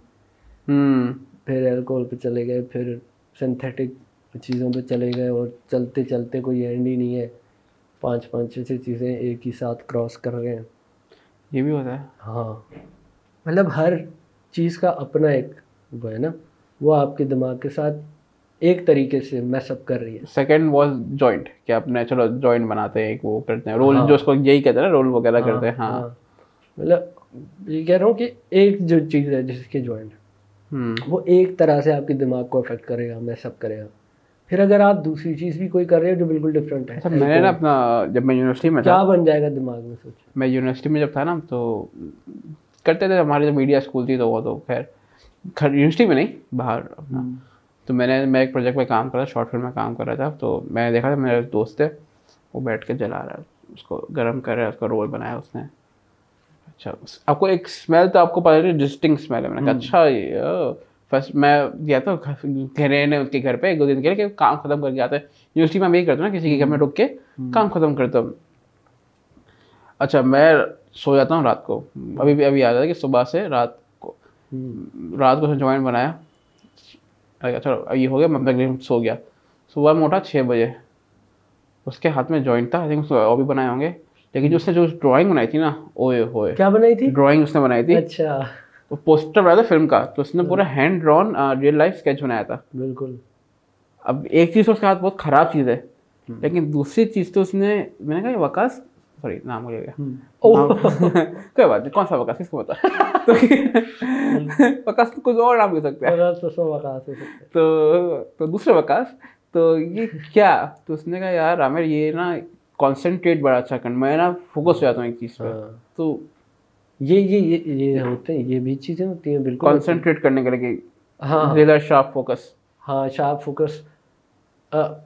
پھر الکوہول پہ چلے گئے پھر سنتھیٹک چیزوں پہ چلے گئے اور چلتے چلتے کوئی اینڈ ہی نہیں ہے۔ پانچ پانچ چھ چھ چیزیں ایک ہی ساتھ کراس کر رہے ہیں۔ یہ بھی ہوتا ہے۔ ہاں۔ مطلب ہر چیز کا اپنا ایک وہ ہے نا وہ آپ کے دماغ کے ساتھ ایک طریقے سے میس اپ کر رہی ہے۔ سیکنڈ واز جوائنٹ کہ اپنے چلو جوائنٹ بناتے ہیں ایک وہ کرتے ہیں۔ رول جو اس کو یہی کہتے ہیں نا رول وغیرہ کرتے ہیں۔ ہاں۔ مطلب یہ کہہ رہا ہوں کہ ایک جو چیز ہے جس کے جوائنٹ وہ ایک طرح سے آپ کے دماغ کو افیکٹ کرے گا میس اپ کرے گا۔ پھر اگر آپ دوسری چیز بھی کوئی کر رہے ہو جو بالکل ڈفرینٹ ہے اچھا میں نے نا اپنا جب میں یونیورسٹی میں کیا بن جائے گا دماغ میں سوچ میں یونیورسٹی میں جب تھا نا تو کرتے تھے ہماری جو میڈیا اسکول تھی تو وہ تو خیر۔ گھر یونیورسٹی میں نہیں باہر اپنا۔ تو میں نے میں ایک پروجیکٹ پہ کام کر رہا تھا شارٹ فلم میں کام کر رہا تھا۔ تو میں نے دیکھا تھا میرا دوست ہے وہ بیٹھ کے جلا رہا ہے اس کو گرم کر رہا ہے اس کا رول بنایا اس نے۔ اچھا آپ کو ایک اسمیل تو آپ کو پتا چلی ڈسٹنگ اسمیل ہے۔ میں نے کہا اچھا یہ فرسٹ میں گیا تھا گھر رہنے ان کے گھر پہ ایک دو دن کے لیے کہ کام ختم کر کے آتا ہے یونیورسٹی میں میں یہی کرتا ہوں نا کسی کے گھر میں رک کے کام ختم کرتا ہوں اچھا میں سو جاتا ہوں رات کو۔ ابھی بھی ابھی یاد ہے کہ صبح سے رات کو رات کو جوائن بنایا۔ اچھا یہ ہو گیا میں تقریباً سو گیا۔ صبح میں اٹھا چھ بجے۔ اس کے ہاتھ میں جوائنٹ تھا آئی تھنک اور بھی بنائے ہوں گے۔ لیکن جو اس نے جو ڈرائنگ بنائی تھی نا اوئے ہوئے۔ کیا بنائی تھی؟ ڈرائنگ اس نے بنائی تھی۔ اچھا۔ وہ پوسٹر بنایا تھا فلم کا۔ تو اس نے پورا hand drawn real life sketch بنایا تھا۔ بالکل۔ اب ایک چیز تو اس کے ہاتھ بہت خراب چیز ہے۔ لیکن دوسری چیز تو اس نے میں نے کہا یہ وکاس سوری نام گیا کوئی بات نہیں کون سا وکاس کس کو وکاس تو کچھ اور نام ہو سکتا ہے تو تو دوسرے وکاس تو یہ کیا تو اس نے کہا یار عامر یہ نا کانسنٹریٹ بڑا اچھا کر میں نا فوکس ہو جاتا ہوں ایک چیز پہ تو یہ یہ یہ ہوتے ہیں یہ بھی چیزیں ہوتی ہیں بالکل کانسنٹریٹ کرنے کے لیے ہاں شارپ فوکس ہاں شارپ فوکس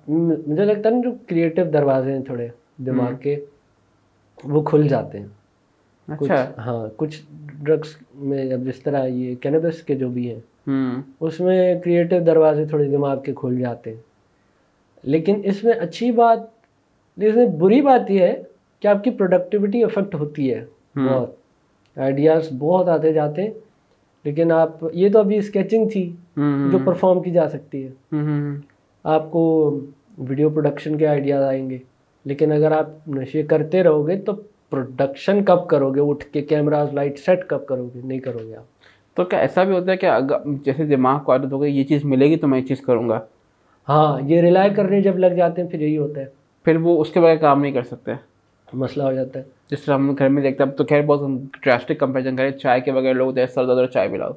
مجھے لگتا ہے نا جو کریٹو دروازے ہیں تھوڑے دماغ کے وہ کھل جاتے ہیں۔ اچھا۔ ہاں کچھ ڈرگس میں اب جس طرح یہ کینبس کے جو بھی ہیں اس میں کریٹو دروازے تھوڑے دماغ کے کھل جاتے ہیں۔ لیکن اس میں اچھی بات اس میں بری بات یہ ہے کہ آپ کی پروڈکٹیوٹی افیکٹ ہوتی ہے۔ بہت۔ آئیڈیاز بہت آتے جاتے ہیں۔ لیکن آپ یہ تو ابھی اسکیچنگ تھی جو پرفارم کی جا سکتی ہے۔ آپ کو ویڈیو پروڈکشن کے آئیڈیاز آئیں گے۔ لیکن اگر آپ نشے کرتے رہو گے تو پروڈکشن کب کرو گے؟ اٹھ کے کیمراز لائٹ سیٹ کب کرو گے؟ نہیں کرو گے آپ۔ تو کیا ایسا بھی ہوتا ہے کہ اگر جیسے دماغ کو عادت ہو گئی یہ چیز ملے گی تو میں یہ چیز کروں گا؟ ہاں یہ ریلائی کرنے جب لگ جاتے ہیں پھر یہی ہوتا ہے۔ پھر وہ اس کے بغیر کام نہیں کر سکتے۔ مسئلہ ہو جاتا ہے۔ جس طرح ہم گھر میں دیکھتے ہیں اب تو خیر بہت ڈراسٹک کمپیریزن کریں چائے کے بغیر لوگ دیر سر زیادہ چائے پلاؤ۔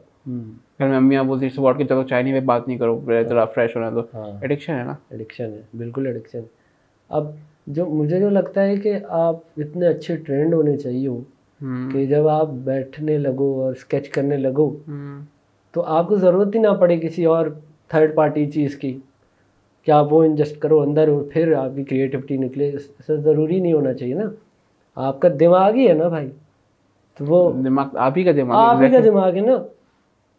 گھر میں امیاں بولتی صبح اٹھ کے چلو چائے نہیں میں بات نہیں کرو ذرا فریش ہونا تو۔ ہاں۔ ایڈکشن ہے نا؟ ایڈکشن ہے بالکل ایڈکشن اب جو مجھے جو لگتا ہے کہ آپ اتنے اچھے ٹرینڈ ہونے چاہیے ہو کہ جب آپ بیٹھنے لگو اور اسکیچ کرنے لگو تو آپ کو ضرورت ہی نہ پڑے کسی اور تھرڈ پارٹی چیز کی کہ آپ وہ انجسٹ کرو اندر اور پھر آپ کی کریٹیوٹی نکلے۔ ایسا ضروری نہیں ہونا چاہیے نا۔ آپ کا دماغ ہی ہے نا بھائی۔ تو وہ دماغ آپ ہی کا دماغ آپ ہی کا دماغ ہے نا۔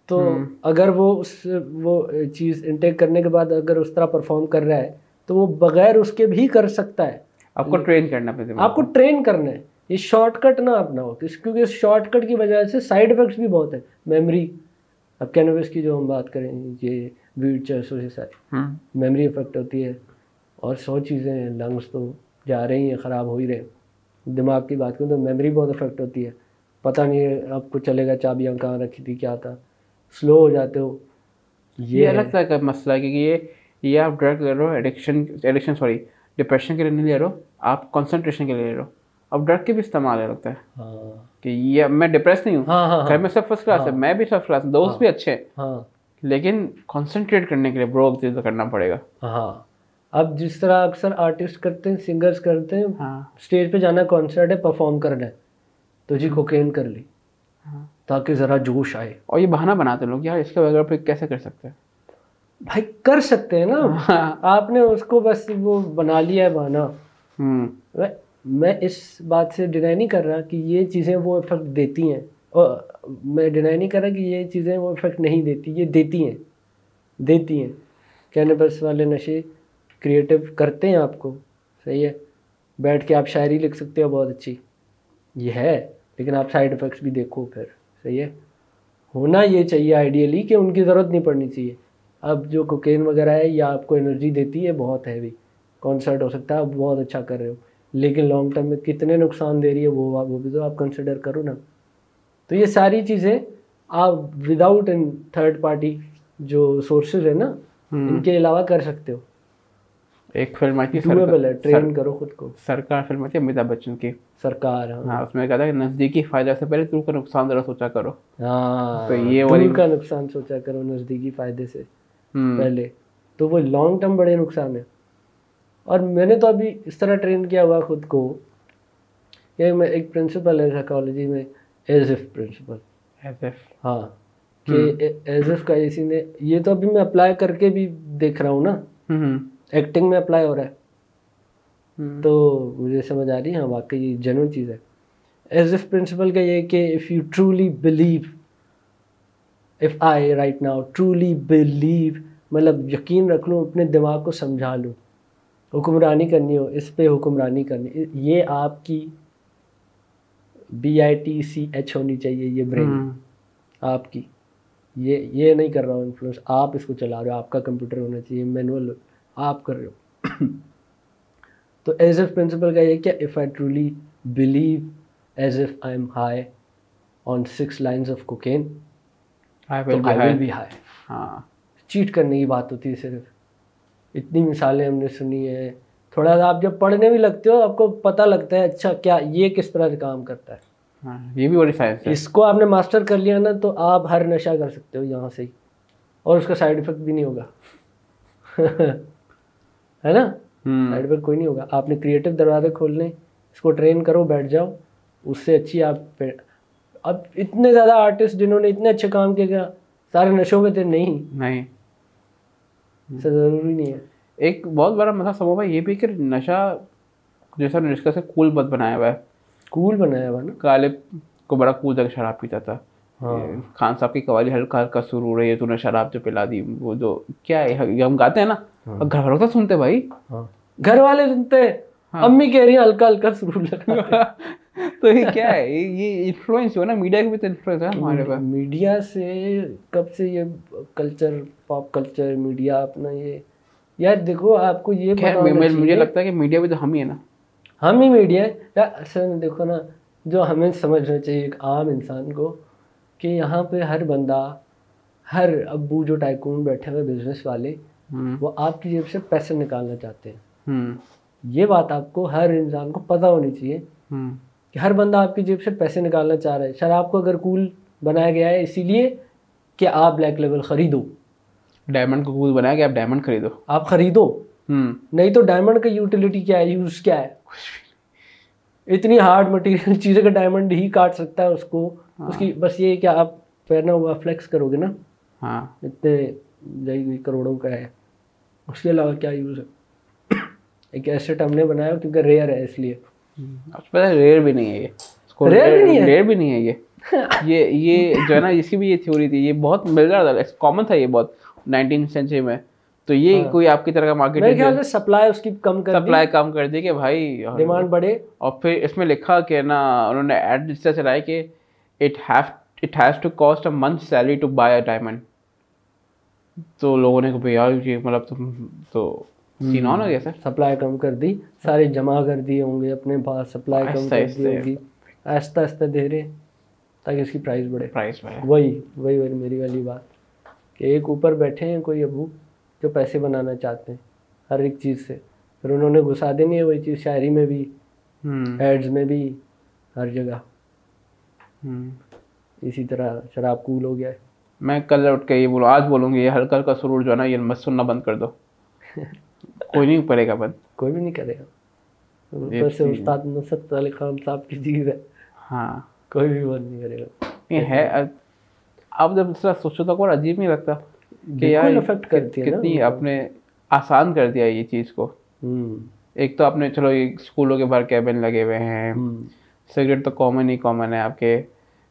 تو اگر وہ اس وہ چیز انٹیک کرنے کے بعد اگر اس طرح پرفارم کر رہا ہے تو وہ بغیر اس کے بھی کر سکتا ہے۔ آپ کو ٹرین کرنا پڑے آپ کو ٹرین کرنا ہے۔ یہ شارٹ کٹ نہ اپناؤ۔ کیونکہ اس شارٹ کٹ کی وجہ سے سائڈ افیکٹس بھی بہت ہیں۔ میموری اب کینوس کی جو ہم بات کریں یہ ویڈ چرسوں سے ساری۔ میموری افیکٹ ہوتی ہے۔ اور سو چیزیں ہیں۔ لنگس تو جا رہی ہیں خراب ہو ہی رہے دماغ کی بات کروں تو میموری بہت افیکٹ ہوتی ہے۔ پتہ نہیں آپ کو چلے گا چابیاں کہاں رکھی تھی کیا تھا۔ سلو ہو جاتے ہو۔ یہ الگ طرح کا مسئلہ ہے کیونکہ یہ یہ آپ ڈرگ لے رہے ہو ایڈکشن ایڈکشن سوری ڈپریشن کے لیے نہیں لے رہے ہو آپ کنسنٹریشن کے لیے لے رہے ہو۔ اب ڈرگ کے بھی استعمال ہے لگتا ہے ہاں۔ کہ یہ میں ڈپریس نہیں ہوں۔ ہاں ہاں گھر میں سب فرسٹ کلاس ہے میں بھی سب کلاس ہوں دوست بھی اچھے ہیں۔ لیکن کنسنٹریٹ کرنے کے لیے برو چیز کرنا پڑے گا۔ ہاں۔ اب جس طرح اکثر آرٹسٹ کرتے ہیں سنگرس کرتے ہیں ہاں۔ اسٹیج پہ جانا کانسرٹ ہے پرفارم کرنا ہے۔ تو جی کوکین کر لی۔ تاکہ ذرا جوش آئے۔ اور یہ بہانہ بناتے ہیں لوگ یار اس کے بغیر پھر کیسے کر سکتے ہیں؟ بھائی کر سکتے ہیں نا۔ آپ نے اس کو بس وہ بنا لیا ہے بہانا۔ میں اس بات سے ڈینائی نہیں کر رہا کہ یہ چیزیں وہ افیکٹ دیتی ہیں۔ اور میں ڈینائی نہیں کر رہا کہ یہ چیزیں وہ افیکٹ نہیں دیتی یہ دیتی ہیں۔ دیتی ہیں۔ کینبس والے نشے کریٹو کرتے ہیں آپ کو۔ صحیح ہے۔ بیٹھ کے آپ شاعری لکھ سکتے ہو بہت اچھی۔ یہ ہے لیکن آپ سائڈ افیکٹس بھی دیکھو پھر۔ صحیح ہے۔ ہونا یہ چاہیے آئیڈیلی کہ ان کی ضرورت نہیں پڑنی چاہیے۔ اب جو کوکین وغیرہ ہے یہ آپ کو انرجی دیتی ہے بہت ہیوی کانسرٹ ہو سکتا ہے آپ بہت اچھا کر رہے ہو. لیکن لانگ ٹرم میں کتنے نقصان دے رہی ہے وہ وہ بھی تو آپ کنسیڈر کرو نا. تو یہ ساری چیزیں آپ وداؤٹ ان تھرڈ پارٹی جو سورسز ہیں نا ان کے علاوہ کر سکتے ہو. ایک فلم آئی تھی ڈویبل ہے ٹرین کرو خود کو. سرکار فلم آئی تھی امیتابھ بچن کی. سرکار ہاں. ہاں اس میں کہا تھا کہ نزدیکی فائدہ سے پہلے تو کا نقصان ذرا سوچا کرو. ہاں. تو یہ دور کا نقصان سوچا کرو نزدیکی فائدے سے. پہلے۔ تو وہ لانگ ٹرم بڑے نقصان ہیں۔ اور میں نے تو ابھی اس طرح ٹرین کیا ہوا خود کو۔ کہ میں ایک پرنسپل ہے سائیکالوجی میں as if principle as if ہاں کہ ایز ایف کا اسی نے یہ تو ابھی میں اپلائی کر کے بھی دیکھ رہا ہوں نا۔ ایکٹنگ میں اپلائی ہو رہا ہے۔ تو مجھے سمجھ آ رہی ہے ہاں واقعی یہ جنون چیز ہے۔ ایز ایف پرنسپل کا یہ کہ if you truly believe if I right now truly believe مطلب یقین رکھ لوں اپنے دماغ کو سمجھا لوں۔ حکمرانی کرنی ہو اس پہ حکمرانی کرنی۔ یہ آپ کی B I T C H ہونی چاہیے یہ برین آپ کی۔ یہ یہ نہیں کر رہا ہوں انفلوئنس آپ اس کو چلا رہے ہو آپ کا کمپیوٹر ہونا چاہیے مینول آپ کر رہے ہو۔ تو ایز ایف پرنسپل کا یہ کیا if I truly believe as if I am high on six lines of cocaine I will be high ہاں۔ چیٹ کرنے کی بات ہوتی ہے صرف۔ اتنی مثالیں ہم نے سنی ہیں۔ تھوڑا سا آپ جب پڑھنے بھی لگتے ہو آپ کو پتہ لگتا ہے اچھا کیا یہ کس طرح سے کام کرتا ہے؟ ہاں یہ بھی بڑی ہے۔ اس کو آپ نے ماسٹر کر لیا نا تو آپ ہر نشہ کر سکتے ہو یہاں سے ہی۔ اور اس کا سائڈ افیکٹ بھی نہیں ہوگا۔ ہے نا؟ سائڈ افیکٹ کوئی نہیں ہوگا۔ آپ نے کریٹو دروازے کھول لیں اس کو ٹرین کرو بیٹھ جاؤ۔ اس سے اچھی آپ اب اتنے زیادہ آرٹسٹ جنہوں نے اتنے اچھے کام کیے گا سارے نشوں میں تھے؟ نہیں۔ نہیں۔ ایسا ضروری نہیں ہے۔ ایک بہت بڑا مسئلہ سمو بھائی یہ بھی کہ نشہ جیسا نے ہے کول بت بنایا ہوا ہے۔ کول بنایا ہوا نا؟ غالب کو بڑا کول تک شراب پیتا تھا۔ ہاں۔ خان صاحب کی قوالی ہلکا ہلکا سر ہو رہی ہے تو نے شراب جو پلا دی۔ وہ جو کیا ہے ہم گاتے ہیں نا۔ اور گھر والوں تو سنتے بھائی۔ ہاں۔ گھر والے سنتے امی کہہ رہی ہیں ہلکا ہلکا ضرور لگا تو یہ کیا ہے؟ یہ انفلوئنس ہو نا میڈیا کی بھی تو انفلوئنس ہے ہمارے پاس۔ میڈیا سے کب سے یہ کلچر پاپ کلچر میڈیا اپنا یہ یار دیکھو آپ کو یہ مجھے لگتا ہے کہ میڈیا بھی تو ہم ہی ہے نا۔ ہم ہی میڈیا ہے یار اصل میں دیکھو نا جو ہمیں سمجھنا چاہیے ایک عام انسان کو کہ یہاں پہ ہر بندہ ہر ابو جو ٹائکون بیٹھے ہوئے بزنس والے وہ آپ کی جیب سے پیسے نکالنا چاہتے ہیں۔ یہ بات آپ کو ہر انسان کو پتہ ہونی چاہیے۔ کہ ہر بندہ آپ کی جیب سے پیسے نکالنا چاہ رہا ہے۔ شراب کو اگر کول بنایا گیا ہے اسی لیے کہ آپ بلیک لیول خریدو۔ ڈائمنڈ کو کول بنایا کہ آپ ڈائمنڈ خریدو۔ آپ خریدو۔ نہیں تو ڈائمنڈ کا یوٹیلیٹی کیا ہے؟ یوز کیا ہے؟ اتنی ہارڈ مٹیریل چیزیں کا ڈائمنڈ ہی کاٹ سکتا ہے اس کو۔ اس کی بس یہ کہ آپ پہنا ہوا فلیکس کرو گے نا۔ ہاں۔ اتنے جائی ہوئی کروڑوں کا ہے۔ اس کے علاوہ کیا یوز ہے؟ ایک ایسٹ ہم نے بنایا کیونکہ ریئر ہے اس لیے۔ آپ ریئر بھی نہیں ہے یہ؟ ریئر بھی نہیں ہے؟ یہ۔ یہ یہ جو ہے نا اس کی بھی یہ تھیوری تھی۔ یہ بہت مل رہا تھا۔ کامن تھا یہ بہت۔ نائنٹین سینچری میں۔ تو یہ کوئی آپ کی طرح کا میرے مارکیٹ خیال سے سپلائی اس کی کم کر سپلائی کام کر دی کہ بھائی ڈیمانڈ بڑھے۔ اور پھر اس میں لکھا کہ نا انہوں نے ایڈ اس طرح چلایا کہ it have it has to cost a month salary to buy a diamond تو لوگوں نے کہا یار یہ مطلب تم تو سین آن ہو گیا سر؟ سپلائی کم کر دی سارے جمع کر دیے ہوں گے اپنے پاس سپلائی کم کر دی۔ ہوگی آہستہ آہستہ دے رہے تاکہ اس کی پرائز بڑھے۔ پرائز میں وہی وہی وہی میری والی بات۔ کہ ایک اوپر بیٹھے ہیں کوئی ابو جو پیسے بنانا چاہتے ہیں ہر ایک چیز سے۔ پھر انہوں نے گھسا دینی ہے وہی چیز شاعری میں بھی ایڈز میں بھی ہر جگہ۔ اسی طرح شراب کول ہو گیا۔ ہے میں کل اٹھ کے یہ بولوں آج بولوں گی یہ ہلکا ہلکا سرور جو ہے نا یہ مت سننا بند کر دو۔ کوئی نہیں پڑے گا بند۔ کوئی بھی نہیں کرے گا۔ اوپر سے استاد نصرت علی خان صاحب کی چیز ہے۔ ہاں۔ کوئی بھی بند نہیں کرے گا۔ یہ ہے۔ اب جب اس طرح سوچو تو کوئی عجیب نہیں لگتا کہ یار افیکٹ کرتی ہے کتنی آپ نے آسان کر دیا یہ چیز کو۔ ایک تو آپ نے چلو یہ اسکولوں کے باہر کیبن لگے ہوئے ہیں۔ سگریٹ تو کامن ہی کامن ہے آپ کے۔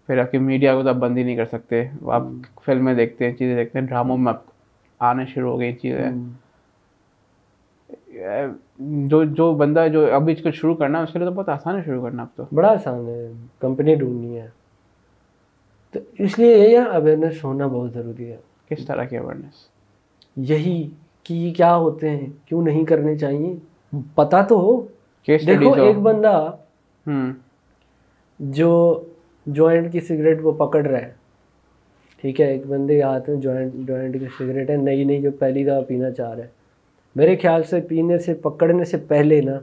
پھر آپ کی میڈیا کو تو آپ بند ہی نہیں کر سکتے۔ آپ فلمیں دیکھتے ہیں چیزیں دیکھتے ہیں ڈراموں میں آپ آنے شروع ہو گئی چیزیں۔ جو جو بندہ جو ابھی اس کو شروع کرنا اس کے لیے تو بہت آسان ہے شروع کرنا اب تو۔ بڑا آسان ہے کمپنی ڈھونڈنی ہے۔ تو اس لیے یہی اویئرنیس ہونا بہت ضروری ہے۔ کس طرح کی اویئرنیس یہی کہ یہ کیا ہوتے ہیں کیوں نہیں کرنے چاہیے؟ پتا تو ہو۔ دیکھو ایک بندہ جو جوائنٹ کی سگریٹ وہ پکڑ رہا ہے۔ ٹھیک ہے ایک بندے کے ہاتھ میں جوائنٹ جوائنٹ کی سگریٹ ہے نئی نئی جو پہلی دفعہ پینا چاہ رہا ہے۔ میرے خیال سے پینے سے پکڑنے سے پہلے نا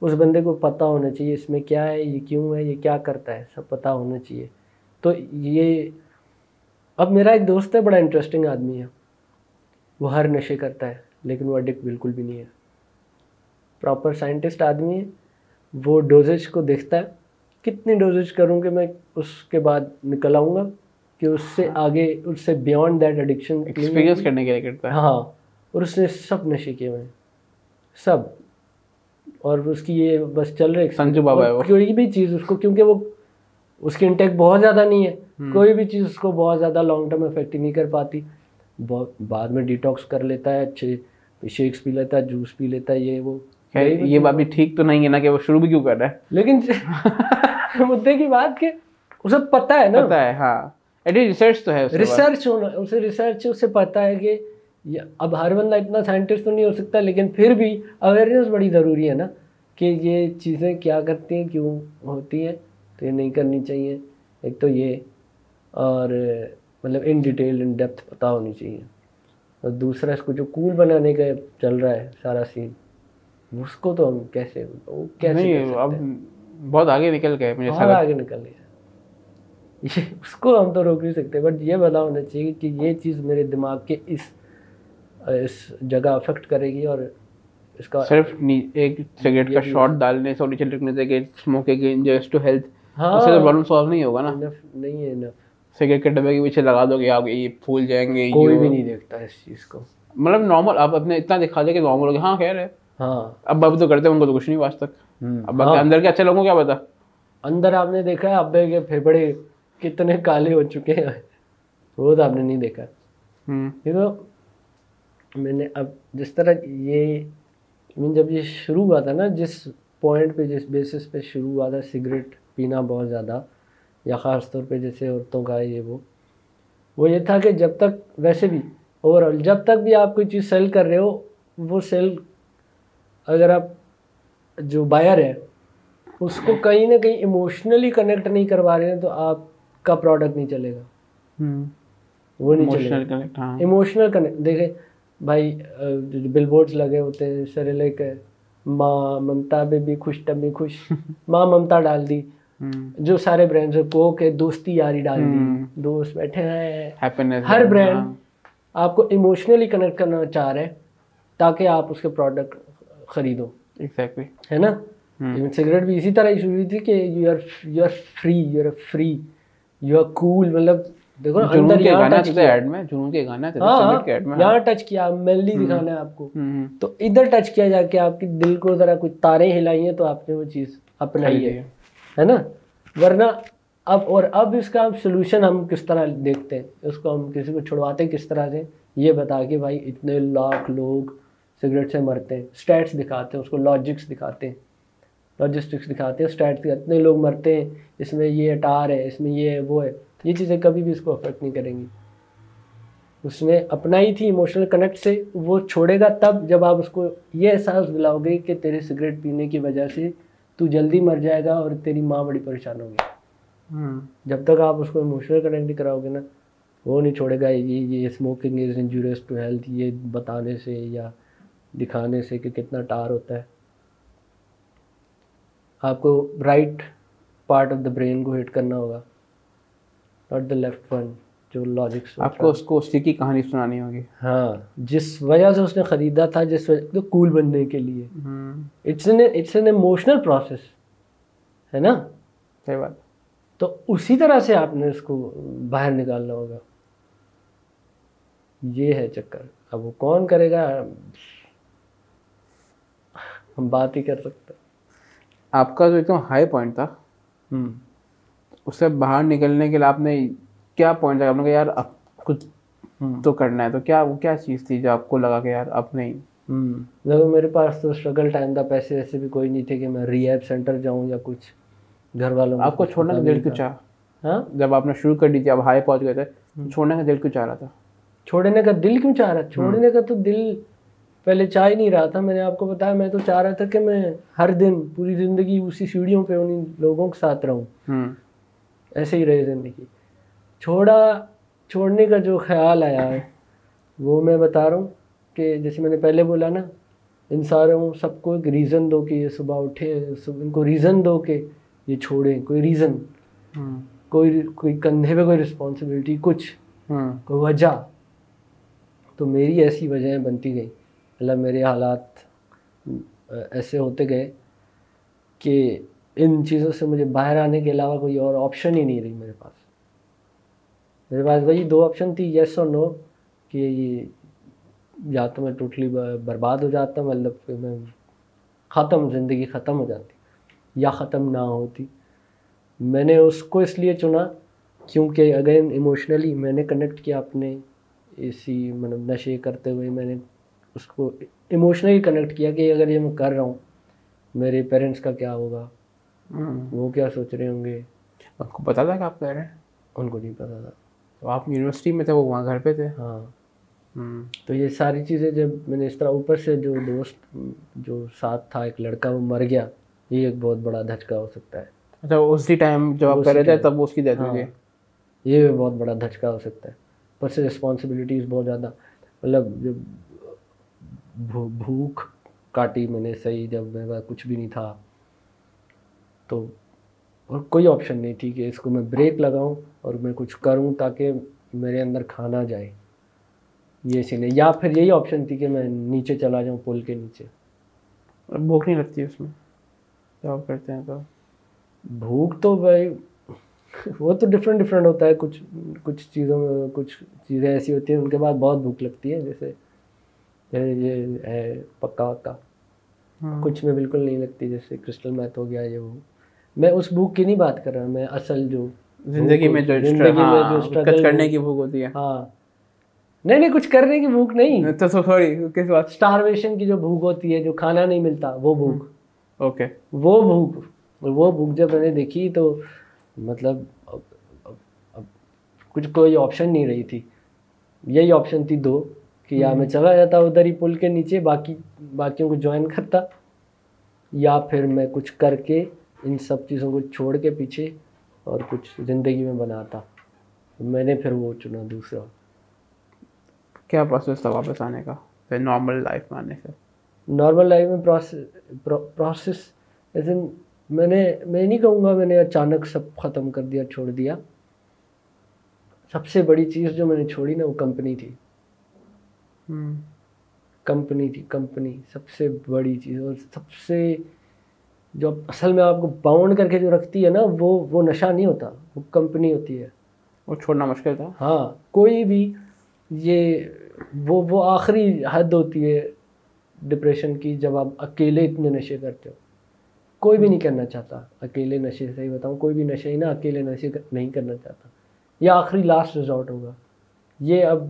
اس بندے کو پتہ ہونا چاہیے اس میں کیا ہے یہ کیوں ہے یہ کیا کرتا ہے سب پتہ ہونا چاہیے۔ تو یہ اب میرا ایک دوست ہے بڑا انٹرسٹنگ آدمی ہے۔ وہ ہر نشے کرتا ہے لیکن وہ اڈکٹ بالکل بھی نہیں ہے۔ پراپر سائنٹسٹ آدمی ہے۔ وہ ڈوزیج کو دیکھتا ہے۔ کتنی ڈوزیج کروں کہ میں اس کے بعد نکل آؤں گا کہ اس سے آگے اس سے بیونڈ دیٹ ایڈکشن ایکسپیرینس کرنے کے لیے کرتا ہے۔ ہاں۔ اور اس نے سب نشے کیے ہوئے ہیں۔ سب۔ اور اس کی یہ بس چل رہے سنجو بابا ہے وہ۔ کوئی بھی چیز اس کو کیونکہ وہ اس کی انٹیک بہت زیادہ نہیں ہے۔ کوئی بھی چیز اس کو بہت زیادہ لانگ ٹرم افیکٹ نہیں کر پاتی۔ بعد میں ڈیٹاکس کر لیتا ہے اچھے شیکس پی لیتا ہے جوس پی لیتا ہے یہ وہ۔ یہ بات بھی ٹھیک تو نہیں ہے نا کہ وہ شروع بھی کیوں کر رہا ہے؟ لیکن مدعے کی بات کہ اسے پتہ ہے نا۔ پتا ہے ہاں۔ ایٹ ریسرچ تو ہے۔ ریسرچ ہونا اسے ریسرچ اسے پتہ ہے کہ اب ہر بندہ اتنا سائنٹسٹ تو نہیں ہو سکتا لیکن پھر بھی اویئرنیس بڑی ضروری ہے نا کہ یہ چیزیں کیا کرتی ہیں کیوں ہوتی ہیں؟ تو یہ نہیں کرنی چاہیے۔ ایک تو یہ اور مطلب ان ڈیٹیل ان ڈیپتھ پتہ ہونی چاہیے۔ اور دوسرا اس کو جو کول بنانے کا چل رہا ہے سارا سین اس کو تو ہم کیسے وہ کیسے اب؟ بہت آگے نکل گئے مجھے بہت آگے نکل گیا یہ اس کو ہم تو روک نہیں سکتے بٹ یہ پتا ہونا چاہیے کہ یہ چیز میرے دماغ کے اس اس جگہ افیکٹ کرے گی اور اس کا صرف ایک سگریٹ کا شارٹ ڈالنے سے اور نیچے لکھنے سے کہ اسموکنگ انجریز ٹو ہیلتھ ہاں۔ اس سے پرابلم سالو نہیں ہوگا نا؟ نہیں ہے enough. سگریٹ کے ڈبے کے پیچھے لگا دو کہ آپ یہ پھول جائیں گے کوئی بھی۔ نہیں دیکھتا اس چیز کو۔ مطلب نارمل آپ اپنے اتنا دکھا دیں کہ نارمل ہو گیا۔ ہاں خیر ہے۔ ہاں۔ اب اب تو کرتے ہیں ان کو تو کچھ نہیں آج تک۔ اب ہاں۔ اندر کے اچھے لوگوں کیا پتا؟ اندر آپ نے دیکھا ہے ابے کے پھیپڑے کتنے کالے ہو چکے ہیں۔ وہ تو آپ نے نہیں دیکھا۔ یہ تو میں نے اب جس طرح یہ میں جب یہ شروع ہوا تھا نا جس پوائنٹ پہ جس بیسس پہ شروع ہوا تھا سگریٹ پینا بہت زیادہ یا خاص طور پہ جیسے عورتوں کا یہ وہ وہ یہ تھا کہ جب تک ویسے بھی اوور آل جب تک بھی آپ کوئی چیز سیل کر رہے ہو وہ سیل اگر آپ جو بائر ہے اس کو کہیں نہ کہیں ایموشنلی کنیکٹ نہیں کروا رہے ہیں تو آپ کا پروڈکٹ نہیں چلے گا۔ وہ نہیں چلے گا۔ ایموشنل ہاں۔ ایموشنل کنیکٹ دیکھیں بھائی بل بورڈس لگے ہوتے ہیں سر لے کے ماں ممتا بے بھی خوش تب بھی خوش۔ ماں ممتا ڈال دی۔ جو سارے برانڈ کوک ہے دوستی یاری ڈال دی۔ دوست بیٹھے ہیں۔ ہر برانڈ آپ کو ایموشنلی کنیکٹ کرنا چاہ رہے ہیں تاکہ آپ اس کے پروڈکٹ خریدو۔ ہے نا؟ سگریٹ بھی اسی طرح ہی شروع ہوئی تھی کہ you are you are free you are free you are cool مطلب دیکھو اندر یہاں ٹچ کیا۔ مینلی دکھانا ہے آپ کو۔ تو ادھر ٹچ کیا جا کے آپ دل کو ذرا کچھ تاریں ہلائی ہیں تو آپ نے وہ چیز اپنائی ہے ہے۔ نا؟ ورنہ اب اور اب اس کا سولوشن ہم کس طرح دیکھتے ہیں اس کو ہم کسی کو چھڑواتے کس طرح سے؟ یہ بتا کے بھائی اتنے لاکھ لوگ سگریٹ سے مرتے ہیں اسٹیٹس دکھاتے ہیں اس کو لاجکس دکھاتے ہیں۔ لاجسٹکس دکھاتے ہیں اسٹیٹس اتنے لوگ مرتے ہیں اس میں یہ اٹار ہے اس میں یہ وہ ہے۔ یہ چیزیں کبھی بھی اس کو افیکٹ نہیں کریں گی۔ اس نے اپنا ہی تھی ایموشنل کنیکٹ سے وہ چھوڑے گا تب جب آپ اس کو یہ احساس دلاؤ گے کہ تیرے سگریٹ پینے کی وجہ سے تو جلدی مر جائے گا اور تیری ماں بڑی پریشان ہوگی۔ جب تک آپ اس کو ایموشنل کنیکٹ نہیں کراؤ گے نا وہ نہیں چھوڑے گا یہ یہ smoking is injurious to health یہ بتانے سے یا دکھانے سے کہ کتنا ٹار ہوتا ہے۔ آپ کو right part of the brain کو ہٹ کرنا ہوگا۔ ناٹ دا لیفٹ ون جو لاجکس آپ کو اس کو اسی کی کہانی سنانی ہوگی۔ ہاں جس وجہ سے اس نے خریدا تھا جس وجہ کول بننے کے لیے۔ It's an it's an emotional process ہے نا؟ صحیح بات۔ تو اسی طرح سے آپ نے اس کو باہر نکالنا ہوگا۔ یہ ہے چکر۔ اب وہ کون کرے گا؟ ہم بات ہی کر سکتے۔ آپ کا جو ایک دم ہائی پوائنٹ تھا۔ اس سے باہر نکلنے کے لیے آپ نے کیا پوائنٹ لگا؟ آپ نے کہا یار اب کچھ تو کرنا ہے. تو کیا وہ کیا چیز تھی جو آپ کو لگا کہ یار اب نہیں؟ دیکھو میرے پاس تو اسٹرگل ٹائم تھا پیسے ایسے بھی کوئی نہیں تھے کہ میں ری ایپ سینٹر جاؤں یا کچھ گھر والوں آپ کو چھوڑنے کا دل کیوں چاہ ہاں؟ جب آپ نے شروع کر دی تھی اب ہائی پہنچ گئے تھے چھوڑنے کا دل کیوں چاہ رہا تھا؟ چھوڑنے کا دل کیوں چاہ رہا؟ چھوڑنے کا تو دل پہلے چاہ ہی نہیں رہا تھا۔ میں نے آپ کو بتایا میں تو چاہ رہا تھا کہ میں ہر دن پوری زندگی اسی سیڑھیوں پہ انہیں لوگوں کے ساتھ رہوں۔ ایسے ہی رہے زندگی۔ چھوڑا چھوڑنے کا جو خیال آیا ہے وہ میں بتا رہا ہوں کہ جیسے میں نے پہلے بولا نا ان ساروں سب کو ایک ریزن دو کہ یہ صبح اٹھے ان کو ریزن دو کہ یہ چھوڑیں کوئی ریزن کوئی کوئی کندھے پہ کوئی رسپانسبلٹی کچھ۔ کوئی وجہ۔ تو میری ایسی وجہیں بنتی گئیں۔ اللہ میرے حالات ایسے ہوتے گئے کہ ان چیزوں سے مجھے باہر آنے کے علاوہ کوئی اور آپشن ہی نہیں رہی میرے پاس۔ میرے پاس وہی دو آپشن تھی یس اور نو کہ یہ یا تو میں ٹوٹلی برباد ہو جاتا مطلب کہ میں ختم، زندگی ختم ہو جاتی، یا ختم نہ ہوتی۔ میں نے اس کو اس لیے چنا کیونکہ اگین ایموشنلی میں نے کنیکٹ کیا اپنے اسی مطلب نشے کرتے ہوئے، میں نے اس کو ایموشنلی کنیکٹ کیا کہ اگر یہ میں کر رہا ہوں، میرے پیرنٹس کا کیا ہوگا؟ وہ کیا سوچ رہے ہوں گے؟ آپ کو پتا تھا کہ آپ کہہ رہے ہیں؟ ان کو نہیں پتا تھا۔ تو آپ یونیورسٹی میں تھے وہ وہاں گھر پہ تھے؟ ہاں۔ تو یہ ساری چیزیں جب میں نے اس طرح اوپر سے جو دوست جو ساتھ تھا ایک لڑکا وہ مر گیا یہ ایک بہت بڑا دھچکا ہو سکتا ہے۔ اچھا اسی ٹائم جب آپ کر رہے تھے تب اس کی ڈیتھ ہوئی۔ ہاں۔ یہ بہت بڑا دھچکا ہو سکتا ہے۔ پر سے رسپانسبلٹیز بہت زیادہ۔ مطلب جب بھوک کاٹی میں نے صحیح جب میرے پاس کچھ بھی نہیں تھا۔ تو اور کوئی آپشن نہیں تھی کہ اس کو میں بریک لگاؤں اور میں کچھ کروں تاکہ میرے اندر کھانا جائے۔ یہ اسی لیے یا پھر یہی آپشن تھی کہ میں نیچے چلا جاؤں پل کے نیچے۔ بھوک نہیں لگتی اس میں؟ جاب کرتے ہیں تو۔ بھوک تو بھائی وہ تو ڈفرینٹ ڈفرینٹ ہوتا ہے۔ کچھ کچھ چیزوں میں کچھ چیزیں ایسی ہوتی ہیں ان کے بعد بہت بھوک لگتی ہے جیسے یہ ہے پکا وکا ہاں۔ کچھ میں بالکل نہیں لگتی جیسے کرسٹل میتھ ہو گیا یہ وہ۔ میں اس بھوک کی نہیں بات کر رہا میں اصل جو زندگی میں جو زندگی میں جو اسٹرگل ہاں، کرنے کی بھوک ہوتی ہے۔ ہاں۔ نہیں نہیں کچھ کرنے کی بھوک نہیں۔ تو سوری کس بات؟ اسٹارویشن کی جو بھوک ہوتی ہے جو کھانا نہیں ملتا وہ بھوک۔ اوکے وہ بھوک وہ بھوک جب میں نے دیکھی تو مطلب کچھ کوئی آپشن نہیں رہی تھی۔ یہی آپشن تھی دو کہ یا میں چلا جاتا ادھر ہی پل کے نیچے باقی باقیوں کو جوائن کرتا یا پھر میں کچھ کر کے ان سب چیزوں کو چھوڑ کے پیچھے اور کچھ زندگی میں بناتا۔ میں نے پھر وہ چنا دوسرا۔ کیا پروسیس تھا واپس آنے کا؟ پھر نارمل لائف میں آنے سے؟ نارمل لائف میں پروسیس پروسیس ایز ان میں نے میں نہیں کہوں گا میں نے اچانک سب ختم کر دیا چھوڑ دیا۔ سب سے بڑی چیز جو میں نے چھوڑی نا وہ کمپنی تھی۔ کمپنی تھی کمپنی سب سے بڑی چیز اور سب سے جو اصل میں آپ کو باؤنڈ کر کے جو رکھتی ہے نا وہ وہ نشہ نہیں ہوتا وہ کمپنی ہوتی ہے۔ وہ چھوڑنا مشکل تھا۔ ہاں کوئی بھی یہ وہ وہ آخری حد ہوتی ہے ڈپریشن کی جب آپ اکیلے اتنے نشے کرتے ہو۔ کوئی بھی نہیں کرنا چاہتا اکیلے نشے صحیح بتاؤں کوئی بھی نشے ہی نا اکیلے نشے نہیں کرنا چاہتا۔ یہ آخری لاسٹ ریزورٹ ہوگا۔ یہ اب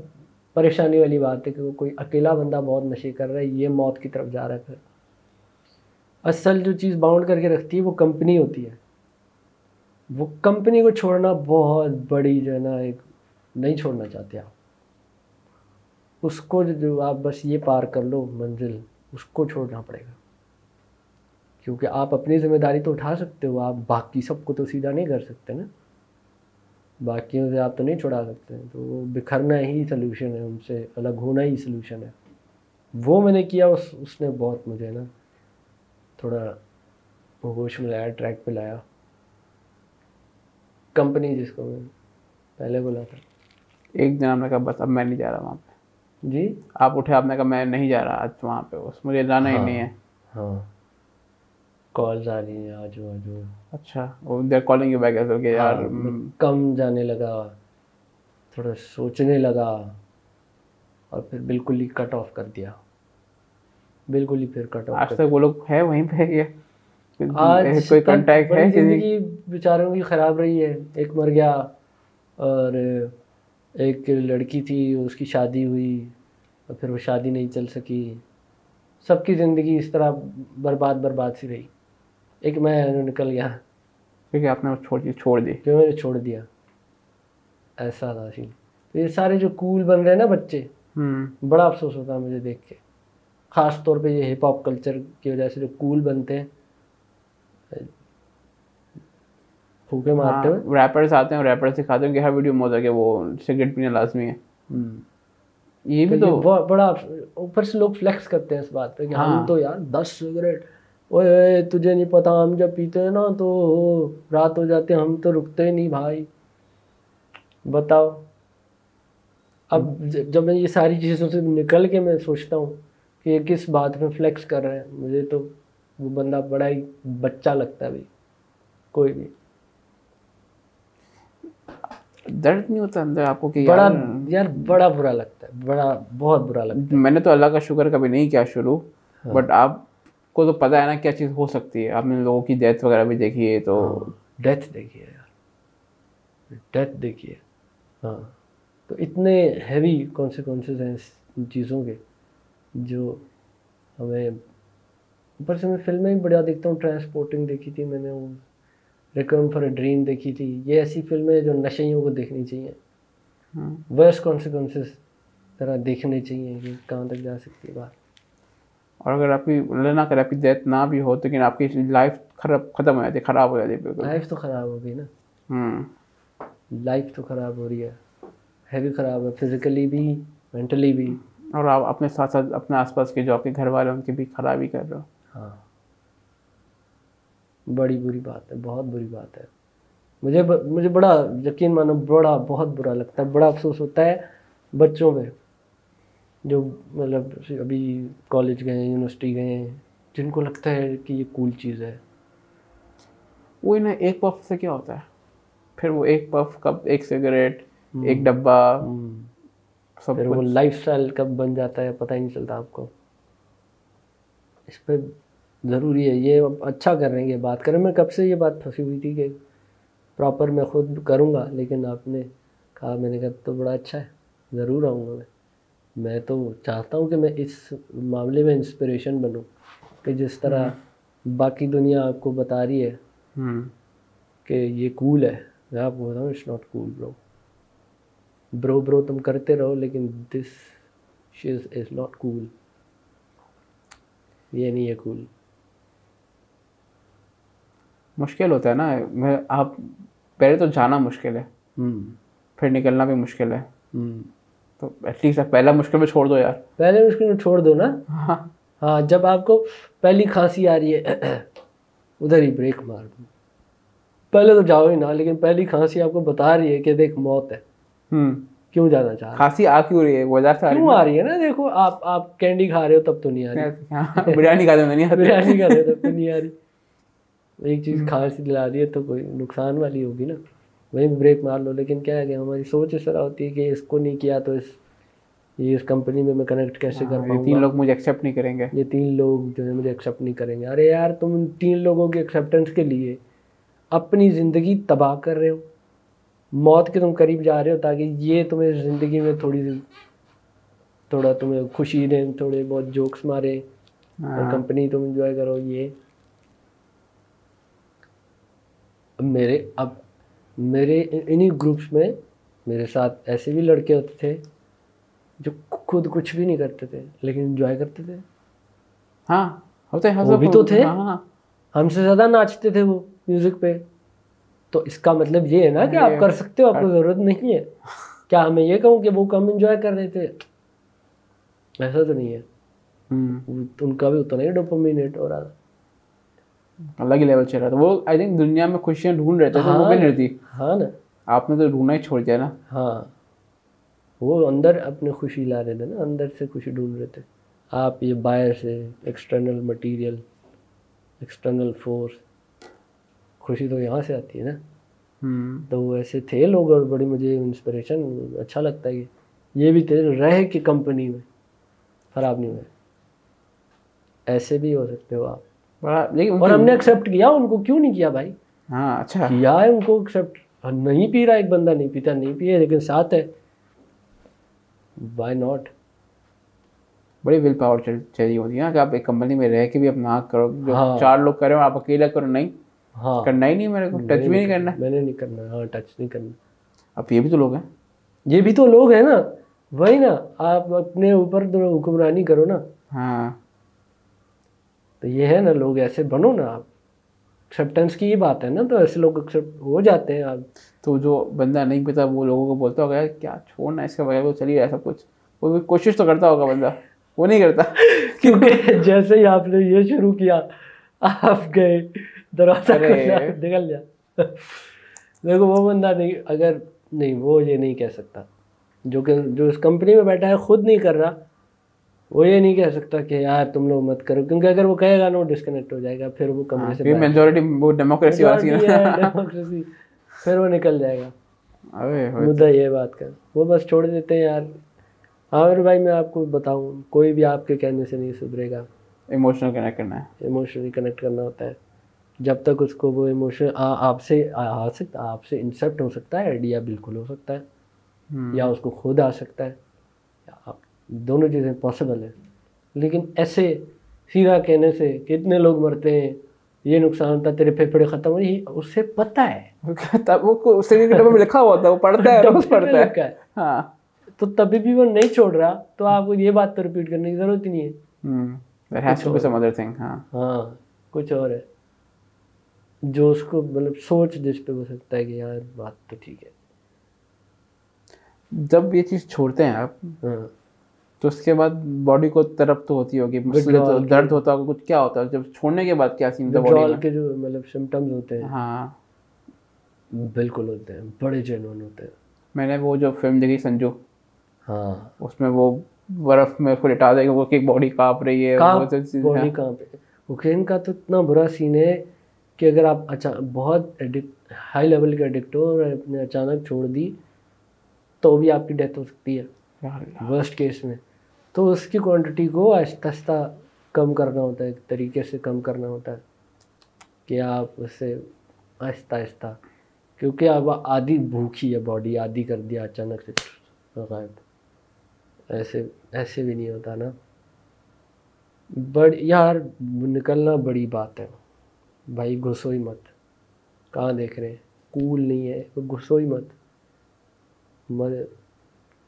پریشانی والی بات ہے کہ وہ کوئی اکیلا بندہ بہت نشے کر رہا ہے یہ موت کی طرف جا رہا ہے۔ پھر اصل جو چیز باؤنڈ کر کے رکھتی ہے وہ کمپنی ہوتی ہے۔ وہ کمپنی کو چھوڑنا بہت بڑی جو ہے نا ایک نہیں چھوڑنا چاہتے آپ۔ اس کو جو آپ بس یہ پار کر لو منزل، اس کو چھوڑنا پڑے گا۔ کیونکہ آپ اپنی ذمہ داری تو اٹھا سکتے ہو، آپ باقی سب کو تو سیدھا نہیں کر سکتے نا۔ باقیوں سے آپ تو نہیں چھڑا سکتے، تو وہ بکھرنا ہی سلوشن ہے، ان سے الگ ہونا ہی سلوشن ہے۔ وہ میں نے کیا، اس اس نے بہت مجھے نا تھوڑا ہوش میں لایا ٹریک پہ لایا۔ کمپنی جس کو میں پہلے بولا تھا۔ ایک دن آپ نے کہا بس اب میں نہیں جا رہا وہاں پہ۔ جی؟ آپ اٹھے آپ نے کہا میں نہیں جا رہا آج وہاں پہ۔ بس مجھے جانا ہی نہیں ہے۔ ہاں۔ کالز آ رہی ہیں آجو آجو۔ اچھا they're calling you back as کہ یار کم جانے لگا تھوڑا سوچنے لگا اور پھر بالکل ہی کٹ آف کر دیا۔ بالکل ہی پھر کٹ آف آج تک وہ لوگ ہے وہیں پہ یہ کوئی کانٹیکٹ ہے زندگی بیچاروں کی خراب رہی ہے۔ ایک مر گیا اور ایک لڑکی تھی اس کی شادی ہوئی اور پھر وہ شادی نہیں چل سکی۔ سب کی زندگی اس طرح برباد برباد سی رہی۔ ایک میں نکل گیا۔ کیونکہ آپ نے چھوڑ دی چھوڑ دی۔ کہ میں نے چھوڑ دیا۔ ایسا تھا سین۔ تو یہ سارے جو کول بن رہے ہیں نا بچے بڑا افسوس ہوتا ہے مجھے دیکھ کے۔ خاص طور پہ یہ ہپ ہاپ کلچر کی وجہ سے جو کول بنتے ہیں۔ پھوکے مارتے ہوئے۔ ریپرس آتے ہیں ریپر سکھاتے ہیں کہ ہر ویڈیو میں ہوتا ہے کہ وہ سگریٹ پینا لازمی ہے یہ بھی تو بڑا اوپر سے لوگ فلیکس کرتے ہیں اس بات پہ کہ ہم تو یار دس سگریٹ اوے تجھے نہیں پتا ہم جب پیتے ہیں نا تو رات ہو جاتے ہم تو رکتے نہیں بھائی۔ بتاؤ۔ اب جب میں یہ ساری چیزوں سے نکل کے میں سوچتا ہوں کہ یہ کس بات میں فلیکس کر رہے ہیں؟ مجھے تو وہ بندہ بڑا ہی بچہ لگتا ہے بھائی کوئی بھی۔ درد نہیں ہوتا اندر آپ کو کہ بڑا یار؟ بڑا برا لگتا ہے بڑا بہت برا لگتا ہے۔ میں نے تو اللہ کا شکر کبھی نہیں کیا شروع بٹ آپ کو تو پتہ ہے نا کیا چیز ہو سکتی ہے۔ آپ نے لوگوں کی ڈیتھ وغیرہ بھی دیکھی ہے تو۔ ڈیتھ دیکھیے یار۔ ڈیتھ دیکھیے ہاں تو اتنے ہیوی کانسیکوینسز ہیں ان چیزوں کے۔ جو ہمیں اوپر سے میں فلمیں بھی بڑا دیکھتا ہوں ٹرانسپورٹنگ دیکھی تھی میں نے وہ ریکم فار اے ڈریم دیکھی تھی۔ یہ ایسی فلمیں جو نشیوں کو دیکھنی چاہیے۔ ورس کانسیکوینسز طرح دیکھنے چاہیے کہ کہاں تک جا سکتی ہے بات۔ اور اگر آپ کی اللہ نہ کرے آپ کی ڈیتھ نہ بھی ہو لیکن آپ کی لائف خراب ختم ہو جاتی خراب ہو جاتی بالکل۔ لائف تو خراب ہو گئی نا۔ لائف تو خراب ہو رہی ہے۔ ہے بھی خراب ہے فزیکلی بھی مینٹلی بھی۔ اور آپ اپنے ساتھ ساتھ اپنے آس پاس کے جو آپ کے گھر والے ان کی بھی خرابی کر رہے ہو۔ ہاں۔ بڑی بری بات ہے بہت بری بات ہے۔ مجھے مجھے بڑا یقین مانو بڑا بہت برا لگتا ہے بڑا افسوس ہوتا ہے بچوں پہ جو مطلب ابھی کالج گئے ہیں یونیورسٹی گئے ہیں جن کو لگتا ہے کہ یہ کول چیز ہے۔ وہی نا ایک پف سے کیا ہوتا ہے؟ پھر وہ ایک پف کب؟ ایک سگریٹ ایک ڈبہ۔ سب پھر وہ لائف اسٹائل کب بن جاتا ہے پتہ ہی نہیں چلتا آپ کو۔ اس پہ ضروری ہے یہ اچھا کر رہے ہیں یہ بات۔ کریں میں کب سے یہ بات پھنسی ہوئی تھی کہ پراپر میں خود کروں گا لیکن آپ نے کہا میں نے کہا تو بڑا اچھا ہے ضرور آؤں گا میں۔ میں تو چاہتا ہوں کہ میں اس معاملے میں انسپریشن بنوں کہ جس طرح باقی دنیا آپ کو بتا رہی ہے کہ یہ کول ہے۔ میں آپ کو بتاؤں اٹس ناٹ کول برو برو برو تم کرتے رہو لیکن دس شیز از ناٹ کول یہ نہیں ہے کول مشکل ہوتا ہے نا میں آپ پہلے تو جانا مشکل ہے۔ پھر نکلنا بھی مشکل ہے۔ تو ایٹ لیسٹ پہلا مشکل میں چھوڑ دو یار۔ پہلے مشکل میں چھوڑ دو نا۔ ہاں۔ ہاں جب آپ کو پہلی کھانسی آ رہی ہے ادھر ہی بریک مار دوں پہلے تو جاؤ ہی نہ لیکن پہلی کھانسی آپ کو بتا رہی ہے کہ دیکھ موت ہے۔ کیوں جانا چاہ کھانسی آ کیوں رہی ہے وجہ سے کیوں آ رہی ہے نا؟ دیکھو آپ آپ کینڈی کھا رہے ہو تب تو نہیں آ رہی۔ بریانی کھاتے نہیں بریانی کھا رہے ہو تب تو نہیں آ رہی۔ ایک چیز کھانسی دلا رہی ہے تو کوئی نقصان والی ہوگی نا۔ وہیں بریک مار لو لیکن کیا ہے کہ ہماری سوچ اس طرح ہوتی ہے کہ اس کو نہیں کیا تو اس یہ اس کمپنی میں میں کنیکٹ کیسے کر پاؤں تین لوگ مجھے ایکسیپٹ نہیں کریں گے۔ یہ تین لوگ جو ہے مجھے ایکسیپٹ نہیں کریں گے۔ ارے یار تم تین لوگوں کی ایکسیپٹنس کے لیے اپنی زندگی تباہ کر رہے ہو۔ موت کے تم قریب جا رہے ہو تاکہ یہ تمہیں زندگی میں تھوڑی سی تھوڑا تمہیں خوشی دیں تھوڑے بہت جوکس مارے اور کمپنی تم انجوائے کرو۔ یہ اب میرے اب میرے انہیں گروپس میں میرے ساتھ ایسے بھی لڑکے ہوتے تھے جو خود کچھ بھی نہیں کرتے تھے لیکن انجوائے کرتے تھے۔ ہاں ہوتے وہ بھی تو تھے۔ ہم سے زیادہ ناچتے تھے وہ میوزک پہ۔ تو اس کا مطلب یہ ہے نا کہ آپ کر سکتے ہو آپ کو ضرورت نہیں ہے۔ کیا میں یہ کہوں کہ وہ کم انجوائے کر رہے تھے ایسا تو نہیں ہے۔ ان کا بھی اتنا ہی ڈوپامینیٹ ہو رہا تھا۔ الگ ہی لیول چل رہا تھا۔ وہ آئی تھنک دنیا میں خوشیاں ڈھونڈ رہے تھے وہ بھی نہیں رہتی ہاں نا۔ آپ نے تو ڈھونڈنا ہی چھوڑ دیا نا۔ ہاں۔ وہ اندر اپنے خوشی لا رہے تھے نا اندر سے خوشی ڈھونڈ رہے تھے۔ آپ یہ باہر سے ایکسٹرنل مٹیریل ایکسٹرنل فورس خوشی تو یہاں سے آتی ہے نا۔ تو وہ ایسے تھے لوگ اور بڑی مجھے انسپریشن اچھا لگتا ہے۔ کہ یہ بھی تھے رہ کے کمپنی میں خراب نہیں ہوئے ایسے بھی ہو سکتے ہو آپ۔ اور ہم نے ایکسیپٹ کیا ان کو کیوں نہیں کیا بھائی؟ ہاں اچھا۔ کیا ہے ان کو ایکسیپٹ نہیں پی رہا ایک بندہ نہیں پیتا نہیں پیے لیکن ساتھ ہے۔ وائی ناٹ بڑی ول پاور چاہیے ہوتی ہے کہ آپ ایک کمپنی میں رہ کے بھی اپنا کرو۔ جو چار لوگ کرے آپ اکیلا کرو نہیں۔ ہاں۔ کرنا ہی نہیں میرے کو ٹچ بھی نہیں کرنا میں نے نہیں کرنا ہاں ٹچ نہیں کرنا۔ اب یہ بھی تو لوگ ہیں۔ یہ بھی تو لوگ ہیں نا وہی نا آپ اپنے اوپر حکمرانی کرو نا۔ ہاں۔ تو یہ ہے نا لوگ ایسے بنو نا آپ۔ ایکسیپٹنس کی یہ بات ہے نا تو ایسے لوگ ایکسیپٹ ہو جاتے ہیں آپ۔ تو جو بندہ نہیں پیتا وہ لوگوں کو بولتا ہوگا کیا چھوڑنا اس کے بغیر؟ وہ چلی رہا سب کچھ۔ وہ بھی کوشش تو کرتا ہوگا بندہ۔ وہ نہیں کرتا۔ کیونکہ جیسے ہی آپ نے یہ شروع کیا آپ گئے۔ دروازہ نکل جا۔ دیکھو وہ بندہ نہیں اگر نہیں وہ یہ نہیں کہہ سکتا۔ جو کہ جو اس کمپنی میں بیٹھا ہے خود نہیں کر رہا وہ یہ نہیں کہہ سکتا کہ یار تم لوگ مت کرو۔ کیونکہ اگر وہ کہے گا نا وہ ڈسکنیکٹ ہو جائے گا پھر وہ کمرے سے میجورٹی وہ ڈیموکریسی والی ڈیموکریسی پھر وہ نکل جائے گا۔ مدعا یہ بات کر۔ وہ بس چھوڑ دیتے ہیں یار۔ ہاں میرے بھائی میں آپ کو بتاؤں کوئی بھی آپ کے کہنے سے نہیں سدھرے گا۔ ایموشنل کنیکٹ کرنا ہے۔ ایموشنلی کنیکٹ کرنا ہوتا ہے۔ جب تک اس کو وہ ایموشن آپ سے آ سکتا آپ سے انسپٹ ہو سکتا ہے آئیڈیا بالکل ہو سکتا ہے یا اس کو خود آ سکتا ہے۔ دونوں چیزیں پاسبل ہیں۔ لیکن ایسے سیدھا کہنے سے کتنے لوگ مرتے ہیں یہ نقصان ہوتا ہے تیرے پھیپھڑے ختم ہو اس سے پتہ ہے۔ لکھا ہوا تھا وہ پڑھتا ہے پڑھتا ہے۔ ہاں۔ تو تبھی بھی وہ نہیں چھوڑ رہا تو آپ کو یہ بات تو ریپیٹ کرنے کی ضرورت ہی نہیں ہے۔ ہاں کچھ اور ہے۔ جو اس کو مطلب سوچ جس پہ ہو سکتا ہے کہ یار بات تو ٹھیک ہے۔ جب یہ چیز چھوڑتے ہیں آپ ہاں۔ تو اس کے بعد باڈی کو طرف تو ہوتی ہوگی درد ہوتا ہوگا کچھ کیا ہوتا ہے؟ جب چھوڑنے کے بعد کیا سین کے جو مطلب سمٹمز ہوتے ہیں۔ ہاں۔ بالکل ہوتے ہیں بڑے جینون ہوتے ہیں۔ میں نے وہ جو فلم دیکھی سنجو ہاں۔ اس میں وہ برف میں کو لٹا دے گا وہ کہ باڈی کانپ رہی ہے باڈی کانپ رہی ہے اوکرین کا تو اتنا برا سین ہے کہ اگر آپ اچھا بہت ہائی لیول کے ایڈکٹ ہو اور اپنے اچانک چھوڑ دی تو بھی آپ کی ڈیتھ ہو سکتی ہے۔ ورسٹ کیس میں۔ تو اس کی کوانٹٹی کو آہستہ آہستہ کم کرنا ہوتا ہے ایک طریقے سے کم کرنا ہوتا ہے کہ آپ اسے آہستہ آہستہ کیونکہ اب آدھی بھوکھی ہے باڈی آدھی کر دیا اچانک سے۔ غائب۔ ایسے ایسے بھی نہیں ہوتا نا۔ بڑی یار نکلنا بڑی بات ہے۔ بھائی گھسو ہی مت۔ کہاں دیکھ رہے ہیں؟ کول نہیں ہے گھسو ہی مت۔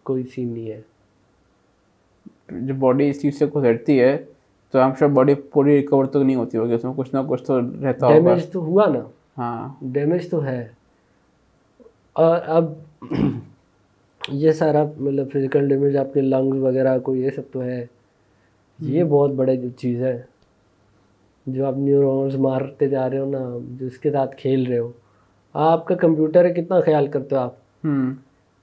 کوئی سین نہیں ہے۔ جب باڈی اس چیز سے گزرتی ہے تو ہم شور باڈی پوری ریکور تو نہیں ہوتی ہوگی اس میں کچھ نہ کچھ تو رہتا ہوگا۔ ڈیمیج تو ہوا نا۔ ہاں۔ ڈیمیج تو ہے۔ اور اب یہ سارا مطلب فزیکل ڈیمیج آپ کے لنگز وغیرہ کو یہ سب تو ہے۔ یہ بہت بڑے چیز ہے جو آپ نیورونز مارتے جا رہے ہو نا جس کے ساتھ کھیل رہے ہو آپ کا کمپیوٹر ہے کتنا خیال کرتے ہو آپ؟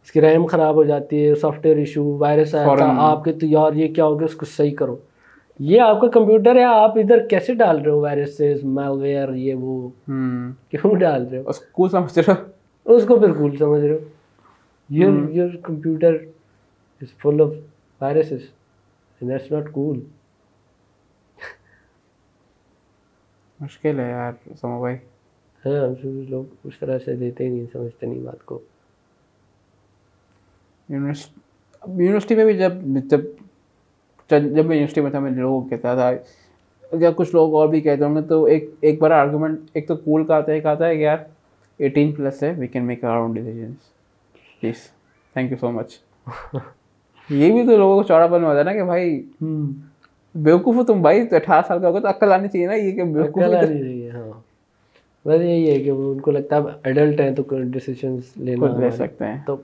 اس کی ریم خراب ہو جاتی ہے سافٹ ویئر ایشو وائرس آیا آپ کے تو یار یہ کیا ہوگا اس کو صحیح کرو۔ یہ آپ کا کمپیوٹر ہے آپ ادھر کیسے ڈال رہے ہو وائرس میل ویئر یہ وہ؟ کیوں ڈال رہے ہو؟ کول سمجھ رہے ہو؟ اس کو پھر کول سمجھ رہے ہو۔ Your your computer is full of viruses that's not cool مشکل ہے یار سمو بھائی۔ ہاں لوگ اس طرح سے دیتے ہی نہیں سمجھتے نہیں بات کو۔ یونیورسٹی میں بھی جب جب جب میں یونیورسٹی میں تھا میں لوگوں کو کہتا تھا۔ یا کچھ لوگ اور بھی کہتے ہوں گے تو ایک ایک بڑا آرگومنٹ ایک تو کول کا آتا ہے ایک آتا ہے کہ یار ایٹین پلس ہے we can make our own decisions please thank you so much یہ بھی تو لوگوں کو چوڑا پن ہوتا ہے نا کہ بھائی بیوقوف ہو تم بھائی تو اٹھارہ سال کا ہوگا تو عقل آنی چاہیے نا یہ کہ بیوقوف آنی چاہیے ہاں۔ بس یہی ہے کہ ان کو لگتا ہے ایڈلٹ ہیں تو ڈیسیجنس لینا لے سکتے ہیں۔ تو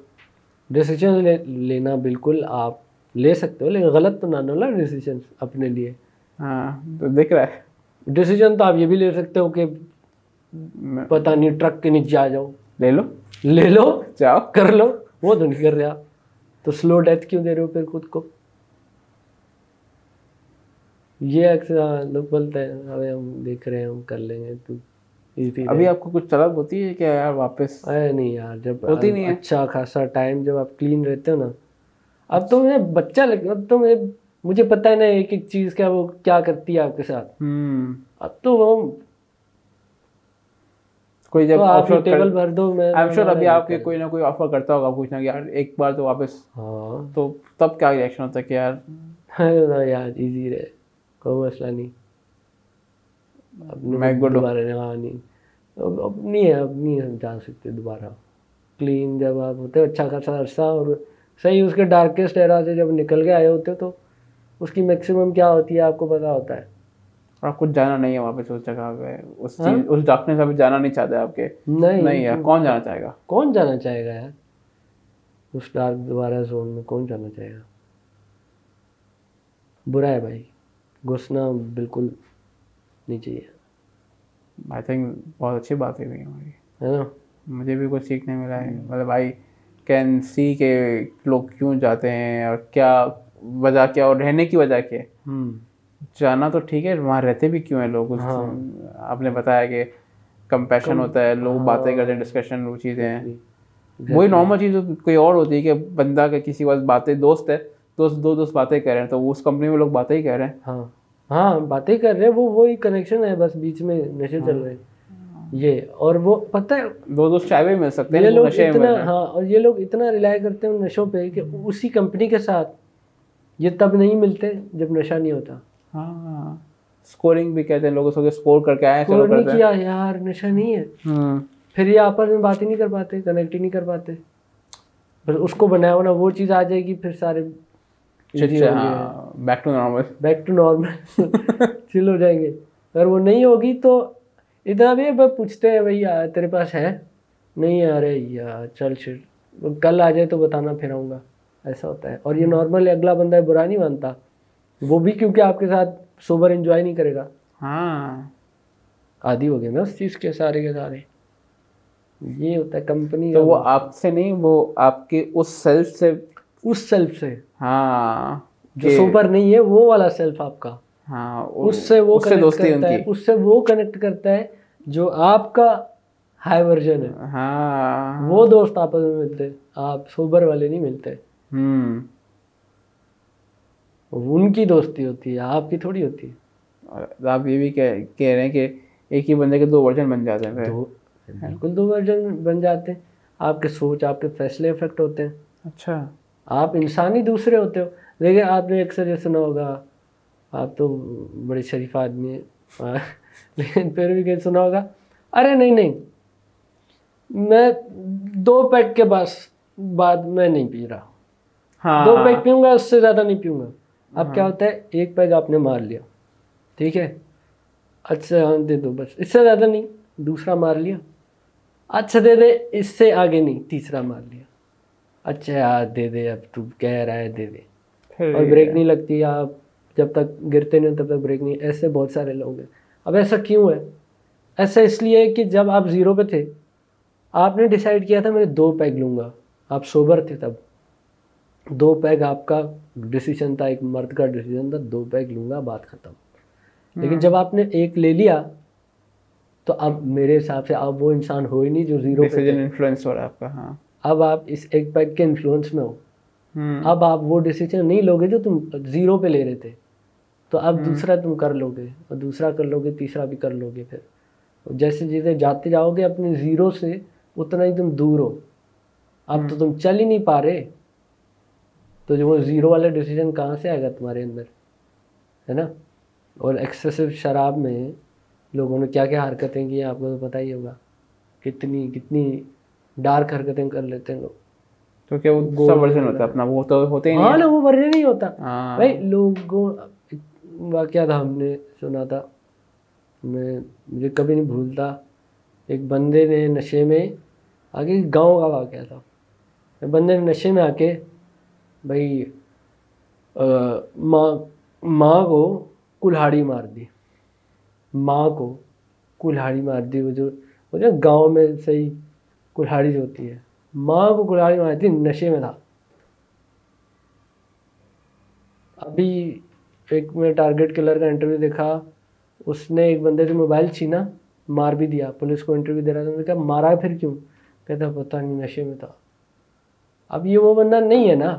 ڈیسیجن لینا بالکل آپ لے سکتے ہو لیکن غلط تو نہ نا ڈیسیجن اپنے لیے۔ ہاں تو دیکھ رہا ہے۔ ڈیسیجن تو آپ یہ بھی لے سکتے ہو کہ پتہ نہیں ٹرک کے نیچے آ جاؤ۔ لے لو۔ لے لو جاؤ۔ کر لو وہ تو نہیں کر رہے آپ تو سلو ڈیتھ کیوں دے رہے ہو پھر خود کو؟ یہ اکثر لوگ بولتے ہیں ابھی ہم دیکھ رہے ہیں ہم کر لیں گے تو ابھی آپ کو کچھ طلب ہوتی ہے کیا یار واپس؟ ارے نہیں یار جب ہوتی نہیں اچھا خاصا ٹائم جب آپ کلین رہتے ہو نا اب تو مجھے بچہ لگ اب تو مجھے پتہ ہے نا ایک ایک چیز کیا وہ کیا کرتی ہے آپ کے ساتھ۔ اب تو وہ کوئی جب ٹیبل بھر دو میں آئی ایم شیور ابھی آپ کے کوئی نہ کوئی آفر کرتا ہوگا پوچھنا کہ یار ایک بار تو واپس۔ ہاں۔ تو تب کیا ریئیکشن ہوتا ہے کہ یار؟ یار ایزی رہے۔ کوئی مسئلہ نہیں۔ میں دوبارہ ہاں نہیں۔ اب نہیں ہے اب نہیں ہم جا سکتے دوبارہ۔ کلین جب آپ ہوتے اچھا خاصا عرصہ اور صحیح اس کے ڈارکیسٹ ایرا سے جب نکل کے آئے ہوتے تو اس کی میکسیمم کیا ہوتی ہے آپ کو پتا ہوتا ہے۔ آپ کو جانا نہیں ہے واپس اس جگہ پہ۔ اس چیز اس ڈارکنیس ابھی جانا نہیں چاہتے آپ کے۔ نہیں۔ نہیں یار کون جانا چاہے گا؟ کون جانا چاہے گا یار؟ اس ڈارک دوبارہ زون میں کون جانا چاہے گا؟ برا ہے بھائی۔ گھسنا بالکل نہیں چاہیے۔ آئی تھنک بہت اچھی بات ہوئی ہماری۔ ہے نا؟ مجھے بھی کچھ سیکھنے ملا ہے۔ مطلب آئی کین سی کے لوگ کیوں جاتے ہیں اور کیا وجہ کیا اور رہنے کی وجہ کیا۔ جانا تو ٹھیک ہے وہاں رہتے بھی کیوں ہیں لوگ؟ آپ نے بتایا کہ کمپیشن ہوتا ہے لوگ باتیں کرتے ہیں ڈسکشن وہ چیزیں ہیں۔ وہی نارمل چیز کوئی اور ہوتی ہے کہ بندہ کا کسی وقت باتیں دوست ہے دوست دو دوست باتیں کہہ رہے ہیں تو اس کمپنی میں لوگ باتیں ہی کہہ رہے ہیں۔ ہاں ہاں باتیں کر رہے ہیں وہ وہی کنیکشن ہے بس بیچ میں نشے چل رہے یہ اور وہ پتہ ہے دو دوست چائے بھی مل سکتے ہیں یہ لوگ اتنا ہاں اور یہ لوگ اتنا ریلائی کرتے ہیں ان نشوں پہ کہ اسی کمپنی کے ساتھ یہ تب نہیں ملتے جب نشہ نہیں ہوتا۔ ہاں۔ اسکورنگ بھی کہتے ہیں لوگوں سے اسکور کر کے آئے اسکور نہیں کیا یار نشہ نہیں ہے۔ پھر یہ آپس میں بات ہی نہیں کر پاتے کنیکٹ ہی نہیں کر پاتے۔ پھر اس کو بنایا ہونا وہ چیز آ جائے گی پھر سارے back to normal back to normal چل ہو جائیں گے۔ اگر وہ نہیں ہوگی تو ادھر بھی پوچھتے ہیں بھائی تیرے پاس ہے؟ نہیں آ رہے۔ یار چل چل کل آ جائے تو بتانا پھر آؤں گا۔ ایسا ہوتا ہے۔ اور یہ نارمل اگلا بندہ برا نہیں مانتا۔ وہ بھی کیونکہ آپ کے ساتھ سوبر انجوائے نہیں کرے گا۔ ہاں۔ آدھی ہو گئے نا اس چیز کے سارے کے سارے۔ یہ ہوتا ہے کمپنی تو وہ آپ سے نہیں وہ آپ کے اس سیلف سے۔ اس سیلف سے۔ ہاں جو نہیں ہے وہ والا سیلف آپ کا۔ ہاں اس سے وہ کنیکٹ کرتا ہے اس سے وہ کنیکٹ کرتا ہے جو آپ کا ہائی ورژن ہے۔ ہاں۔ وہ دوست آپس میں ملتے آپ سوبر والے نہیں ملتے۔ ان کی دوستی ہوتی ہے آپ کی تھوڑی ہوتی ہے۔ آپ یہ بھی کہہ رہے ہیں کہ ایک ہی بندے کے دو ورژن بن جاتے ہیں بالکل دو ورژن بن جاتے ہیں۔ آپ کے سوچ آپ کے فیصلے افیکٹ ہوتے ہیں۔ اچھا۔ آپ انسانی دوسرے ہوتے ہو۔ لیکن آپ نے اکثر یہ سنا ہوگا آپ تو بڑے شریف آدمی ہیں۔ لیکن پھر بھی کہیں سنا ہوگا ارے نہیں نہیں میں دو پیک کے پاس بعد میں نہیں پی رہا۔ ہاں دو پیک پیوں گا اس سے زیادہ نہیں پیوں گا۔ اب کیا ہوتا ہے ایک پیگ آپ نے مار لیا۔ ٹھیک ہے؟ اچھا ہاں دے دو بس۔ اس سے زیادہ نہیں دوسرا مار لیا۔ اچھا دے دے اس سے آگے نہیں تیسرا مار لیا۔ اچھا یار دے دے اب تو کہہ رہا ہے دے دے۔ اور بریک نہیں لگتی آپ جب تک گرتے نہیں تب تک بریک نہیں۔ ایسے بہت سارے لوگ ہیں۔ اب ایسا کیوں ہے؟ ایسا اس لیے کہ جب آپ زیرو پہ تھے آپ نے ڈیسائیڈ کیا تھا میں دو پیگ لوں گا۔ آپ سوبر تھے تب۔ دو پیگ آپ کا ڈیسیجن تھا ایک مرد کا ڈیسیجن تھا دو پیگ لوں گا بات ختم۔ لیکن جب آپ نے ایک لے لیا تو اب میرے حساب سے اب وہ انسان ہو ہی نہیں جو زیرو انفلوئنس ہو رہا ہے آپ کا ہاں۔ اب آپ اس ایک پیگ کے انفلوئنس میں ہو۔ اب آپ وہ ڈیسیجن نہیں لو گے جو تم زیرو پہ لے رہے تھے۔ تو اب دوسرا تم کر لو گے اور دوسرا کر لو گے تیسرا بھی کر لو گے پھر جیسے جیسے جاتے جاؤ گے اپنے زیرو سے اتنا ہی تم دور ہو۔ اب تو تم چل ہی نہیں پا رہے۔ تو جو وہ زیرو والا ڈیسیجن کہاں سے آئے گا تمہارے اندر؟ ہے نا؟ اور ایکسیسو شراب میں لوگوں نے کیا کیا حرکتیں کی آپ کو تو پتہ ہی ہوگا۔ کتنی کتنی ڈارک حرکتیں کر لیتے ہیں لوگ۔ تو کیا وہ سب ورژن ہوتا ہے اپنا وہ تو ہوتے ہیں ہاں نا وہ ورژن نہیں ہوتا۔ ہاں۔ بھائی لوگوں واقعہ تھا ہم نے سنا تھا۔ میں مجھے کبھی نہیں بھولتا۔ ایک بندے نے نشے میں آگے گاؤں کا واقعہ تھا۔ بندے نے نشے میں آ کے بھائی ماں ماں کو کلہاڑی مار دی۔ ماں کو کلہاڑی مار دی۔ وہ جو وہ جو گاؤں میں صحیح کلہاڑی جو ہوتی ہے۔ ماں کو کلہاڑی مار دی نشے میں تھا۔ ابھی ایک میں ٹارگیٹ کلر کا انٹرویو دیکھا، اس نے ایک بندے سے موبائل چھینا، مار بھی دیا۔ پولیس کو انٹرویو دے رہا تھا کہا، مارا پھر کیوں؟ کہتا پتہ نہیں، نشے میں تھا۔ اب یہ وہ بندہ نہیں ہے نا،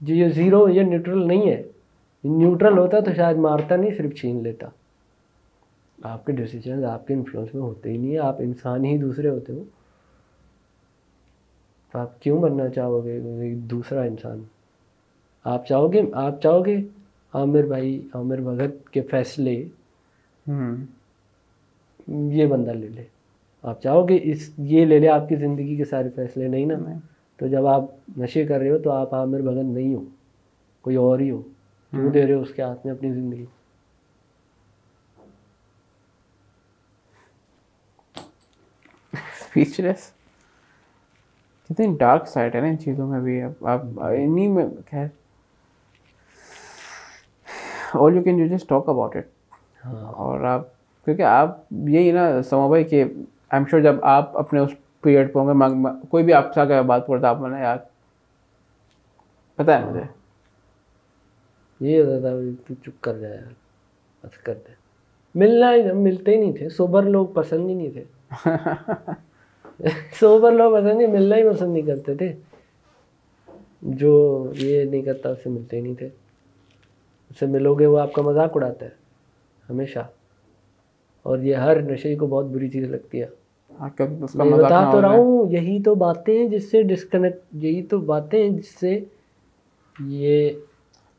جو یہ زیرو، یہ نیوٹرل نہیں ہے۔ نیوٹرل ہوتا تو شاید مارتا نہیں، صرف چھین لیتا۔ آپ کے ڈیسیجنز آپ کے انفلوئنس میں ہوتے ہی نہیں ہیں، آپ انسان ہی دوسرے ہوتے ہو۔ تو آپ کیوں بننا چاہو گے؟ دوسرا انسان۔ آپ چاہو گے؟ آپ چاہو گے؟ عامر بھائی عامر بھگت کے فیصلے۔ یہ بندہ لے لے۔ آپ چاہو گے؟ اس یہ لے لے آپ کی زندگی کے سارے فیصلے نہیں نا؟ تو جب آپ نشے کر رہے ہو تو آپ عامر بھگت نہیں ہو۔ کوئی اور ہی ہو۔ کیوں دے رہے ہو اس کے ہاتھ میں اپنی زندگی؟ اسپیچلیس کتنی ڈارک سائڈ ہے نا ان چیزوں میں بھی آپ انہیں میں خیر۔ All you can you just talk about it اور آپ کیونکہ آپ یہی نا سما بھائی کہ آئی ایم شیور جب آپ اپنے اس پیریڈ پہ ہوں گے کوئی بھی آپ سے آ بات پڑتا آپ نے یار پتہ ہے مجھے۔ یہ ہوتا تھا تو چپ کر جائے یار بس کر دے۔ ملنا ہی ملتے ہی نہیں تھے سوبر لوگ پسند ہی نہیں تھے۔ سوبر لوگ پسند نہیں ملنا ہی پسند نہیں کرتے تھے جو یہ نہیں کرتا اس سے ملتے ہی نہیں تھے اس سے ملو گے وہ آپ کا مذاق اڑاتا ہے ہمیشہ اور یہ ہر نشے کو بہت بری چیز لگتی ہے میں بتا تو رہا ہوں یہی تو باتیں ہیں جس سے ڈسکنیکٹ یہی تو باتیں ہیں جس سے یہ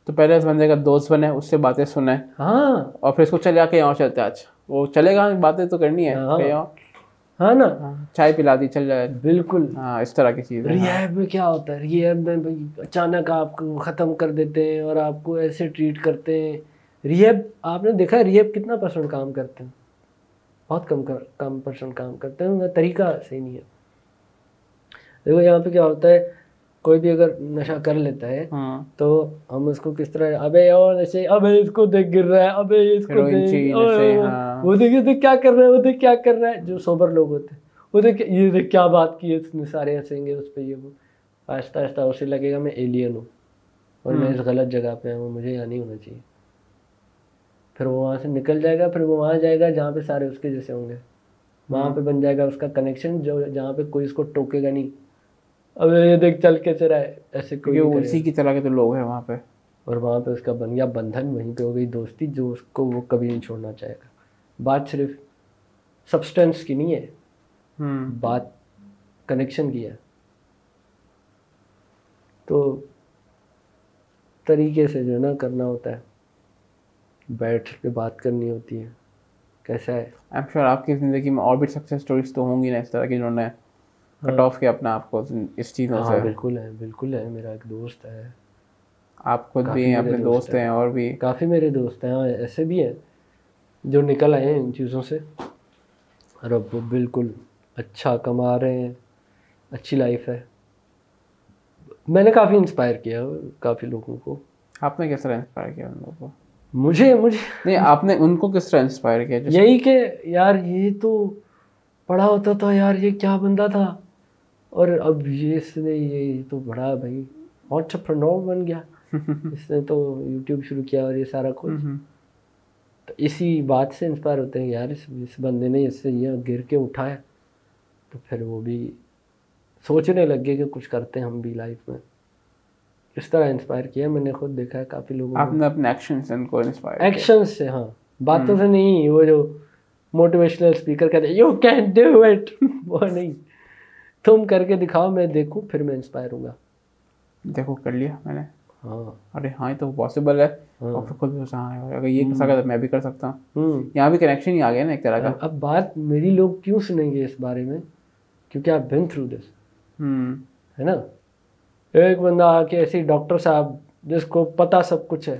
تو پہلے اس بندے کا دوست بنے اس سے باتیں سنیں ہاں اور پھر اس کو چلے آ کے یہاں چلتے آج وہ چلے گا باتیں تو کرنی ہے ہاں نا؟ ہاں، چائے پلا دی چل جائے۔ بالکل۔ ہاں اس طرح کی چیز ریحب میں کیا ہوتا ہے؟ ریحب میں اچانک آپ کو ختم کر دیتے ہیں اور آپ کو ایسے ٹریٹ کرتے ہیں۔ ریحب آپ نے دیکھا ریحب کتنا پرسنٹ کام کرتے ہیں؟ بہت کم کم پرسنٹ کام کرتے ہیں ان کا طریقہ صحیح نہیں ہے۔ دیکھو یہاں پہ کیا ہوتا ہے؟ کوئی بھی اگر نشہ کر لیتا ہے ہاں۔ تو ہم اس کو کس طرح ابے اور نشے ابے اس کو دیکھ گر رہا ہے ابے اس کو ہاں۔ وہ دیکھ دیکھ کیا کر رہا ہے وہ دیکھ کیا کر رہا ہے۔ جو سوبر لوگ ہوتے ہیں۔ وہ دیکھ یہ دیکھ کیا بات کی ہے اس نے سارے ہنسیں گے اس پہ یہ وہ۔ آہستہ آہستہ اسے لگے گا میں ایلین ہوں۔ اور میں اس غلط جگہ پہ ہوں مجھے یہاں نہیں ہونا چاہیے۔ پھر وہ وہاں سے نکل جائے گا پھر وہ وہاں جائے گا جہاں پہ سارے اس کے جیسے ہوں گے۔ وہاں پہ بن جائے گا اس کا کنیکشن جو جہاں پہ کوئی اس کو ٹوکے گا نہیں۔ اب یہ دیکھ چل کے چلا ہے ایسے کوئی اسی کی طرح کے تو لوگ ہیں وہاں پہ۔ اور وہاں پہ اس کا بن گیا بندھن وہیں پہ ہو گئی دوستی جو اس کو وہ کبھی نہیں چھوڑنا چاہے گا۔ بات صرف سبسٹینس کی نہیں ہے بات کنیکشن کی ہے۔ تو طریقے سے جو ہے نا کرنا ہوتا ہے۔ بیٹھ کے بات کرنی ہوتی ہے کیسا ہے؟ ایم شیور آپ کی زندگی میں اور بھی سکسیز اسٹوریز تو ہوں گی نا اس طرح کی جنہوں نے کٹ آف کیا اپنا آپ کو اس چیزوں ہاں، سے۔ بالکل ہے بالکل ہے میرا ایک دوست ہے۔ آپ خود بھی ہیں اپنے دوست ہیں۔ اور بھی۔ کافی میرے دوست ہیں ایسے بھی ہیں جو نکل آئے ہیں ان چیزوں سے۔ اور اب وہ بالکل اچھا کما رہے ہیں اچھی لائف ہے۔ میں نے کافی انسپائر کیا کافی لوگوں کو۔ آپ نے کس طرح انسپائر کیا ان لوگوں کو؟ مجھے مجھے۔ نہیں آپ نے ان کو کس طرح انسپائر کیا؟ یہی کہ یار یہ تو پڑھا ہوتا تھا یار یہ کیا بندہ تھا؟ اور اب یہ اس نے یہ تو بڑا بھائی۔ آنٹرپرنور بن گیا۔ اس نے تو یوٹیوب شروع کیا اور یہ سارا کچھ۔ تو اسی بات سے انسپائر ہوتے ہیں یار اس اس بندے نے اس سے یہ گر کے اٹھایا۔ تو پھر وہ بھی سوچنے لگ گئے کہ کچھ کرتے ہیں ہم بھی لائف میں۔ اس طرح انسپائر کیا میں نے خود دیکھا ہے کافی لوگوں آپ نے اپنے ایکشن سے ان کو انسپائر ایکشن سے ہاں۔ باتوں سے نہیں وہ جو موٹیویشنل اسپیکر کہتے ہیں یو کین ڈو اٹ وہ نہیں۔ تم کر کے دکھاؤ میں دیکھوں پھر میں انسپائر ہوں گا۔ دیکھو کر لیا میں نے۔ ہاں۔ ارے ہاں تو پاسبل ہے۔ اور پھر خود ہاں اگر یہ کر سکا تو میں بھی کر سکتا ہوں۔ یہاں بھی کنیکشن ہی آ گیا نا ایک طرح کا۔ اب بات میری لوگ کیوں سنیں گے اس بارے میں؟ کیونکہ آپ بن تھرو دس ہے نا؟ ایک بندہ آ کے ایسے ڈاکٹر صاحب جس کو پتہ سب کچھ ہے۔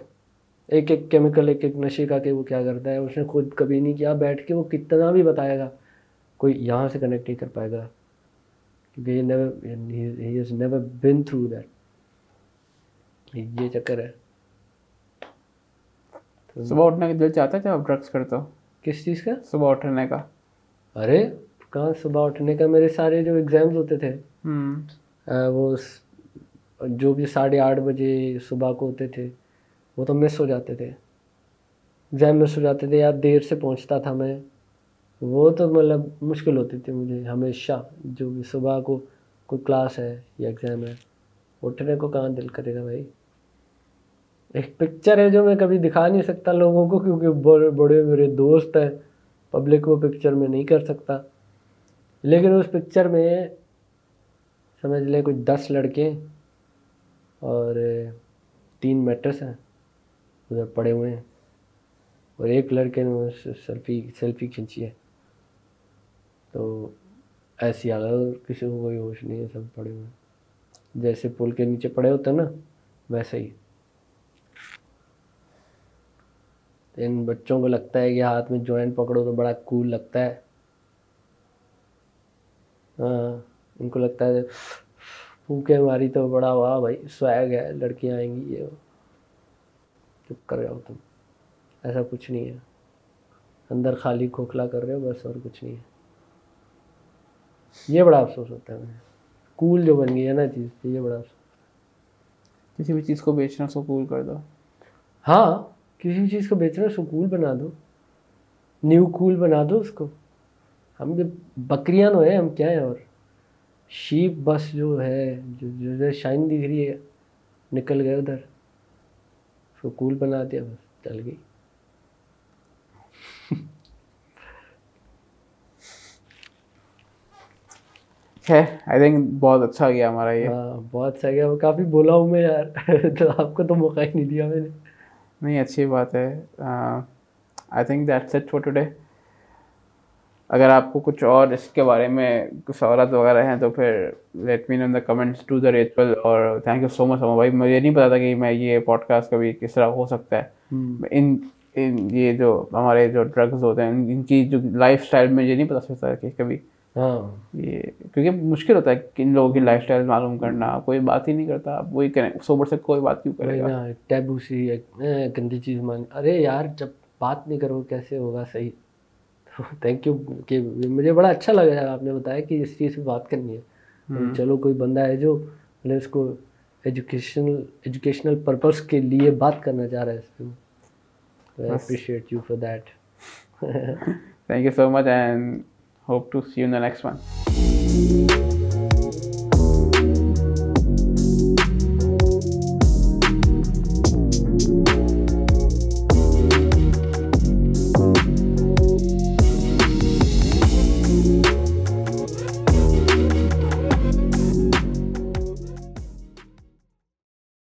ایک ایک کیمیکل ایک ایک نشے کا کہ وہ کیا کرتا ہے۔ اس نے خود کبھی نہیں کیا بیٹھ کے وہ کتنا بھی بتائے گا کوئی یہاں سے کنیکٹ نہیں کر پائے گا کیونکہ یہ never he is never been through that یہ چکر ہے صبح اٹھنے کا دل چاہتا ہے جب آپ ڈرگس کرتے ہو کس چیز کا صبح اٹھنے کا ارے کہاں صبح اٹھنے کا میرے سارے جو ایگزامز ہوتے تھے وہ جو بھی ساڑھے آٹھ بجے صبح کو ہوتے تھے وہ تو مس ہو جاتے تھے ایگزام مس ہو جاتے تھے یا دیر سے پہنچتا تھا میں وہ تو مطلب مشکل ہوتی تھی مجھے ہمیشہ، جو بھی صبح کو کوئی کلاس ہے یا ایگزام ہے، اٹھنے کو کہاں دل کرے گا بھائی؟ ایک پکچر ہے جو میں کبھی دکھا نہیں سکتا لوگوں کو کیونکہ بڑے بڑے میرے دوست ہیں پبلک وہ پکچر میں نہیں کر سکتا۔ لیکن اس پکچر میں سمجھ لیں کچھ دس لڑکے اور تین میٹرس ہیں ادھر پڑے ہوئے ہیں۔ اور ایک لڑکے نے سیلفی سیلفی کھینچی ہے۔ تو ایسی حالت کسی کو کوئی ہوش نہیں ہے، سب پڑے ہوئے جیسے پل کے نیچے پڑے ہوتے ہیں نا، ویسے ہی۔ ان بچوں کو لگتا ہے کہ ہاتھ میں جوائنٹ پکڑو تو بڑا کول لگتا ہے۔ ہاں ان کو لگتا ہے پھونکے ماری تو بڑا، واہ بھائی، سویگ ہے، لڑکیاں آئیں گی، یہ۔ چپ کر جاؤ تم۔ ایسا کچھ نہیں ہے۔ اندر خالی کھوکھلا کر رہے ہو، بس اور کچھ نہیں ہے۔ یہ بڑا افسوس ہوتا ہے کول جو بن گئی ہے نا چیز یہ بڑا افسوس۔ کسی بھی چیز کو بیچنا سو کول کر دو۔ ہاں کسی بھی چیز کو بیچنا سو کول بنا دو۔ نیو کول بنا دو اس کو۔ ہم بکریاں تو ہیں ہم کیا ہیں اور؟ شیپ بس جو ہے جو جو شائن دکھ رہی ہے نکل گئے ادھر۔ اس کو کول بنا دیا بس چل گئی۔ آئی تھنک بہت اچھا گیا ہمارا یہ۔ ہاں بہت اچھا گیا۔ کافی بولا ہوں میں یار تو آپ کو تو موقع ہی نہیں دیا میں نے۔ نہیں اچھی بات ہے۔ I think that's it for today اگر آپ کو کچھ اور اس کے بارے میں کچھ سوالات وغیرہ ہیں تو پھر let me in the comments to the ritual اور تھینک یو سو مچ بھائی۔ مجھے نہیں پتا تھا کہ میں یہ پوڈ کاسٹ کبھی کس طرح ہو سکتا ہے۔ ان ان یہ جو ہمارے جو ڈرگز ہوتے ہیں ان کی جو لائف اسٹائل یہ نہیں پتا سکتا کہ کبھی یہ کیونکہ مشکل ہوتا ہے کہ ان لوگوں کی لائف اسٹائل معلوم کرنا کوئی بات ہی نہیں کرتا آپ وہی کریں سوبر سے کوئی بات کیوں کرے گا؟ ٹیبو سی گندی چیز مان ارے یار جب بات نہیں کرو کیسے ہوگا صحیح؟ تھینک یو کہ مجھے بڑا اچھا لگا آپ نے بتایا کہ اس چیز پہ بات کرنی ہے۔ چلو کوئی بندہ ہے جو مطلب اس کو ایجوکیشنل ایجوکیشنل پرپز کے لیے بات کرنا چاہ رہا ہے اس پہ۔ Appreciate you for that thank you so much and hope to see you in the next one